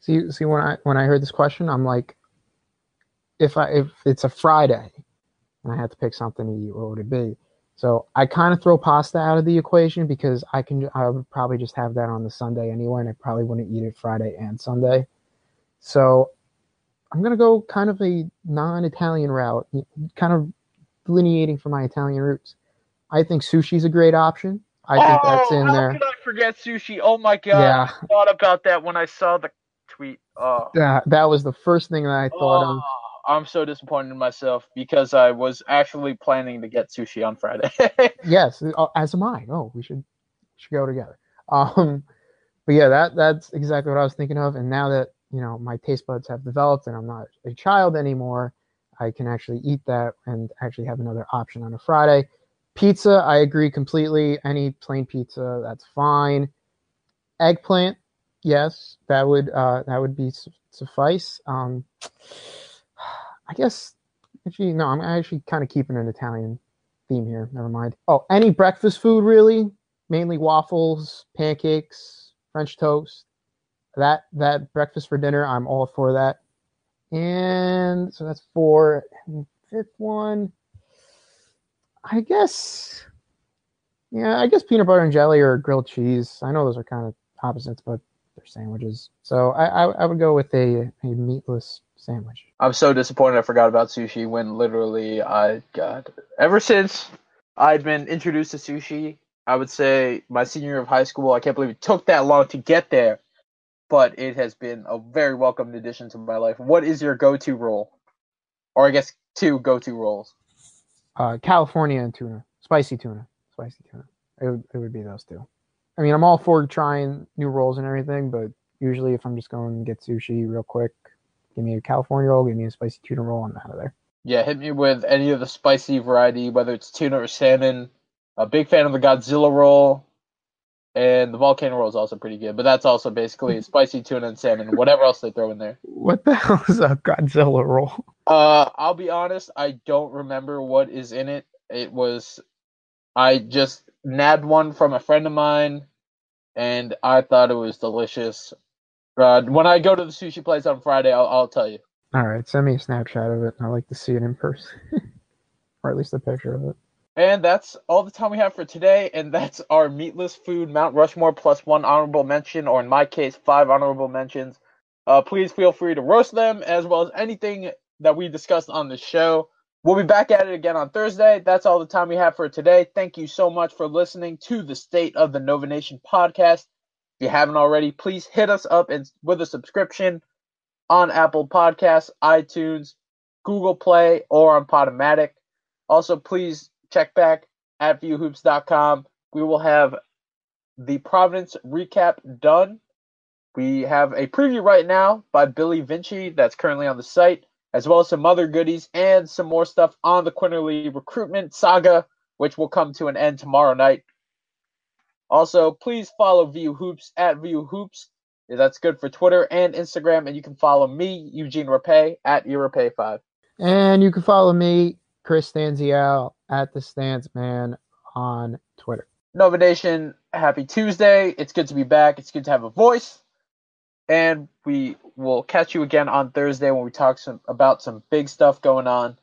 See, see, when I when I heard this question, I'm like, if I if it's a Friday, and I had to pick something to eat, what would it be? So I kind of throw pasta out of the equation because I can I would probably just have that on the Sunday anyway, and I probably wouldn't eat it Friday and Sunday. So I'm gonna go kind of a non-Italian route, kind of delineating from my Italian roots. I think sushi's a great option. I think that's oh, in how there. could I forget sushi? Oh my god, Yeah. I thought about that when I saw the tweet. Oh. That, that was the first thing that I thought of. Oh. I'm so disappointed in myself because I was actually planning to get sushi on Friday. Yes, uh, as am I. Oh, we should should go together. Um, but yeah, that that's exactly what I was thinking of. And now that you know my taste buds have developed and I'm not a child anymore, I can actually eat that and actually have another option on a Friday. Pizza, I agree completely. Any plain pizza, that's fine. Eggplant, yes, that would uh, that would be su- suffice. Um, I guess actually no, I'm actually kind of keeping an Italian theme here. Never mind. Oh, any breakfast food really? Mainly waffles, pancakes, French toast. That that breakfast for dinner, I'm all for that. And so that's four. And fifth one, I guess. Yeah, I guess peanut butter and jelly or grilled cheese. I know those are kind of opposites, but they're sandwiches. So I I, I would go with a, a meatless sandwich. I'm so disappointed I forgot about sushi when literally I got ever since I'd been introduced to sushi, I would say my senior year of high school, I can't believe it took that long to get there. But it has been a very welcome addition to my life. What is your go to roll? Or I guess two go to rolls. Uh, California and tuna, spicy tuna, spicy tuna. It would, it would be those two. I mean, I'm all for trying new rolls and everything, but usually if I'm just going to get sushi real quick, give me a California roll, give me a spicy tuna roll, I'm out of there. Yeah, hit me with any of the spicy variety, whether it's tuna or salmon. A big fan of the Godzilla roll, and the volcano roll is also pretty good. But that's also basically spicy tuna and salmon, whatever else they throw in there. What the hell is a Godzilla roll? Uh, I'll be honest, I don't remember what is in it. It was, I just nabbed one from a friend of mine, and I thought it was delicious. Uh, when I go to the sushi place on Friday, I'll, I'll tell you. All right, send me a snapshot of it. I like to see it in person, or at least a picture of it. And that's all the time we have for today, and that's our meatless food Mount Rushmore plus one honorable mention, or in my case, five honorable mentions. Uh, please feel free to roast them as well as anything that we discussed on the show. We'll be back at it again on Thursday. That's all the time we have for today. Thank you so much for listening to the State of the Nova Nation podcast. If you haven't already, please hit us up and with a subscription on Apple Podcasts, iTunes, Google Play, or on Podomatic. Also, please check back at vuhoops.com. We will have the Providence recap done. We have a preview right now by Billy Vinci that's currently on the site, as well as some other goodies and some more stuff on the Quinerly recruitment saga, which will come to an end tomorrow night. Also, please follow VU Hoops at VU Hoops. That's good for Twitter and Instagram, and you can follow me, Eugene Rapay, at eRapay5. And you can follow me, Chris Stanzial, at the Stance Man on Twitter. Nova Nation, happy Tuesday. It's good to be back. It's good to have a voice. And we will catch you again on Thursday when we talk some about some big stuff going on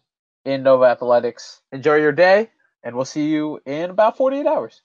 in Nova Athletics. Enjoy your day, and we'll see you in about 48 hours.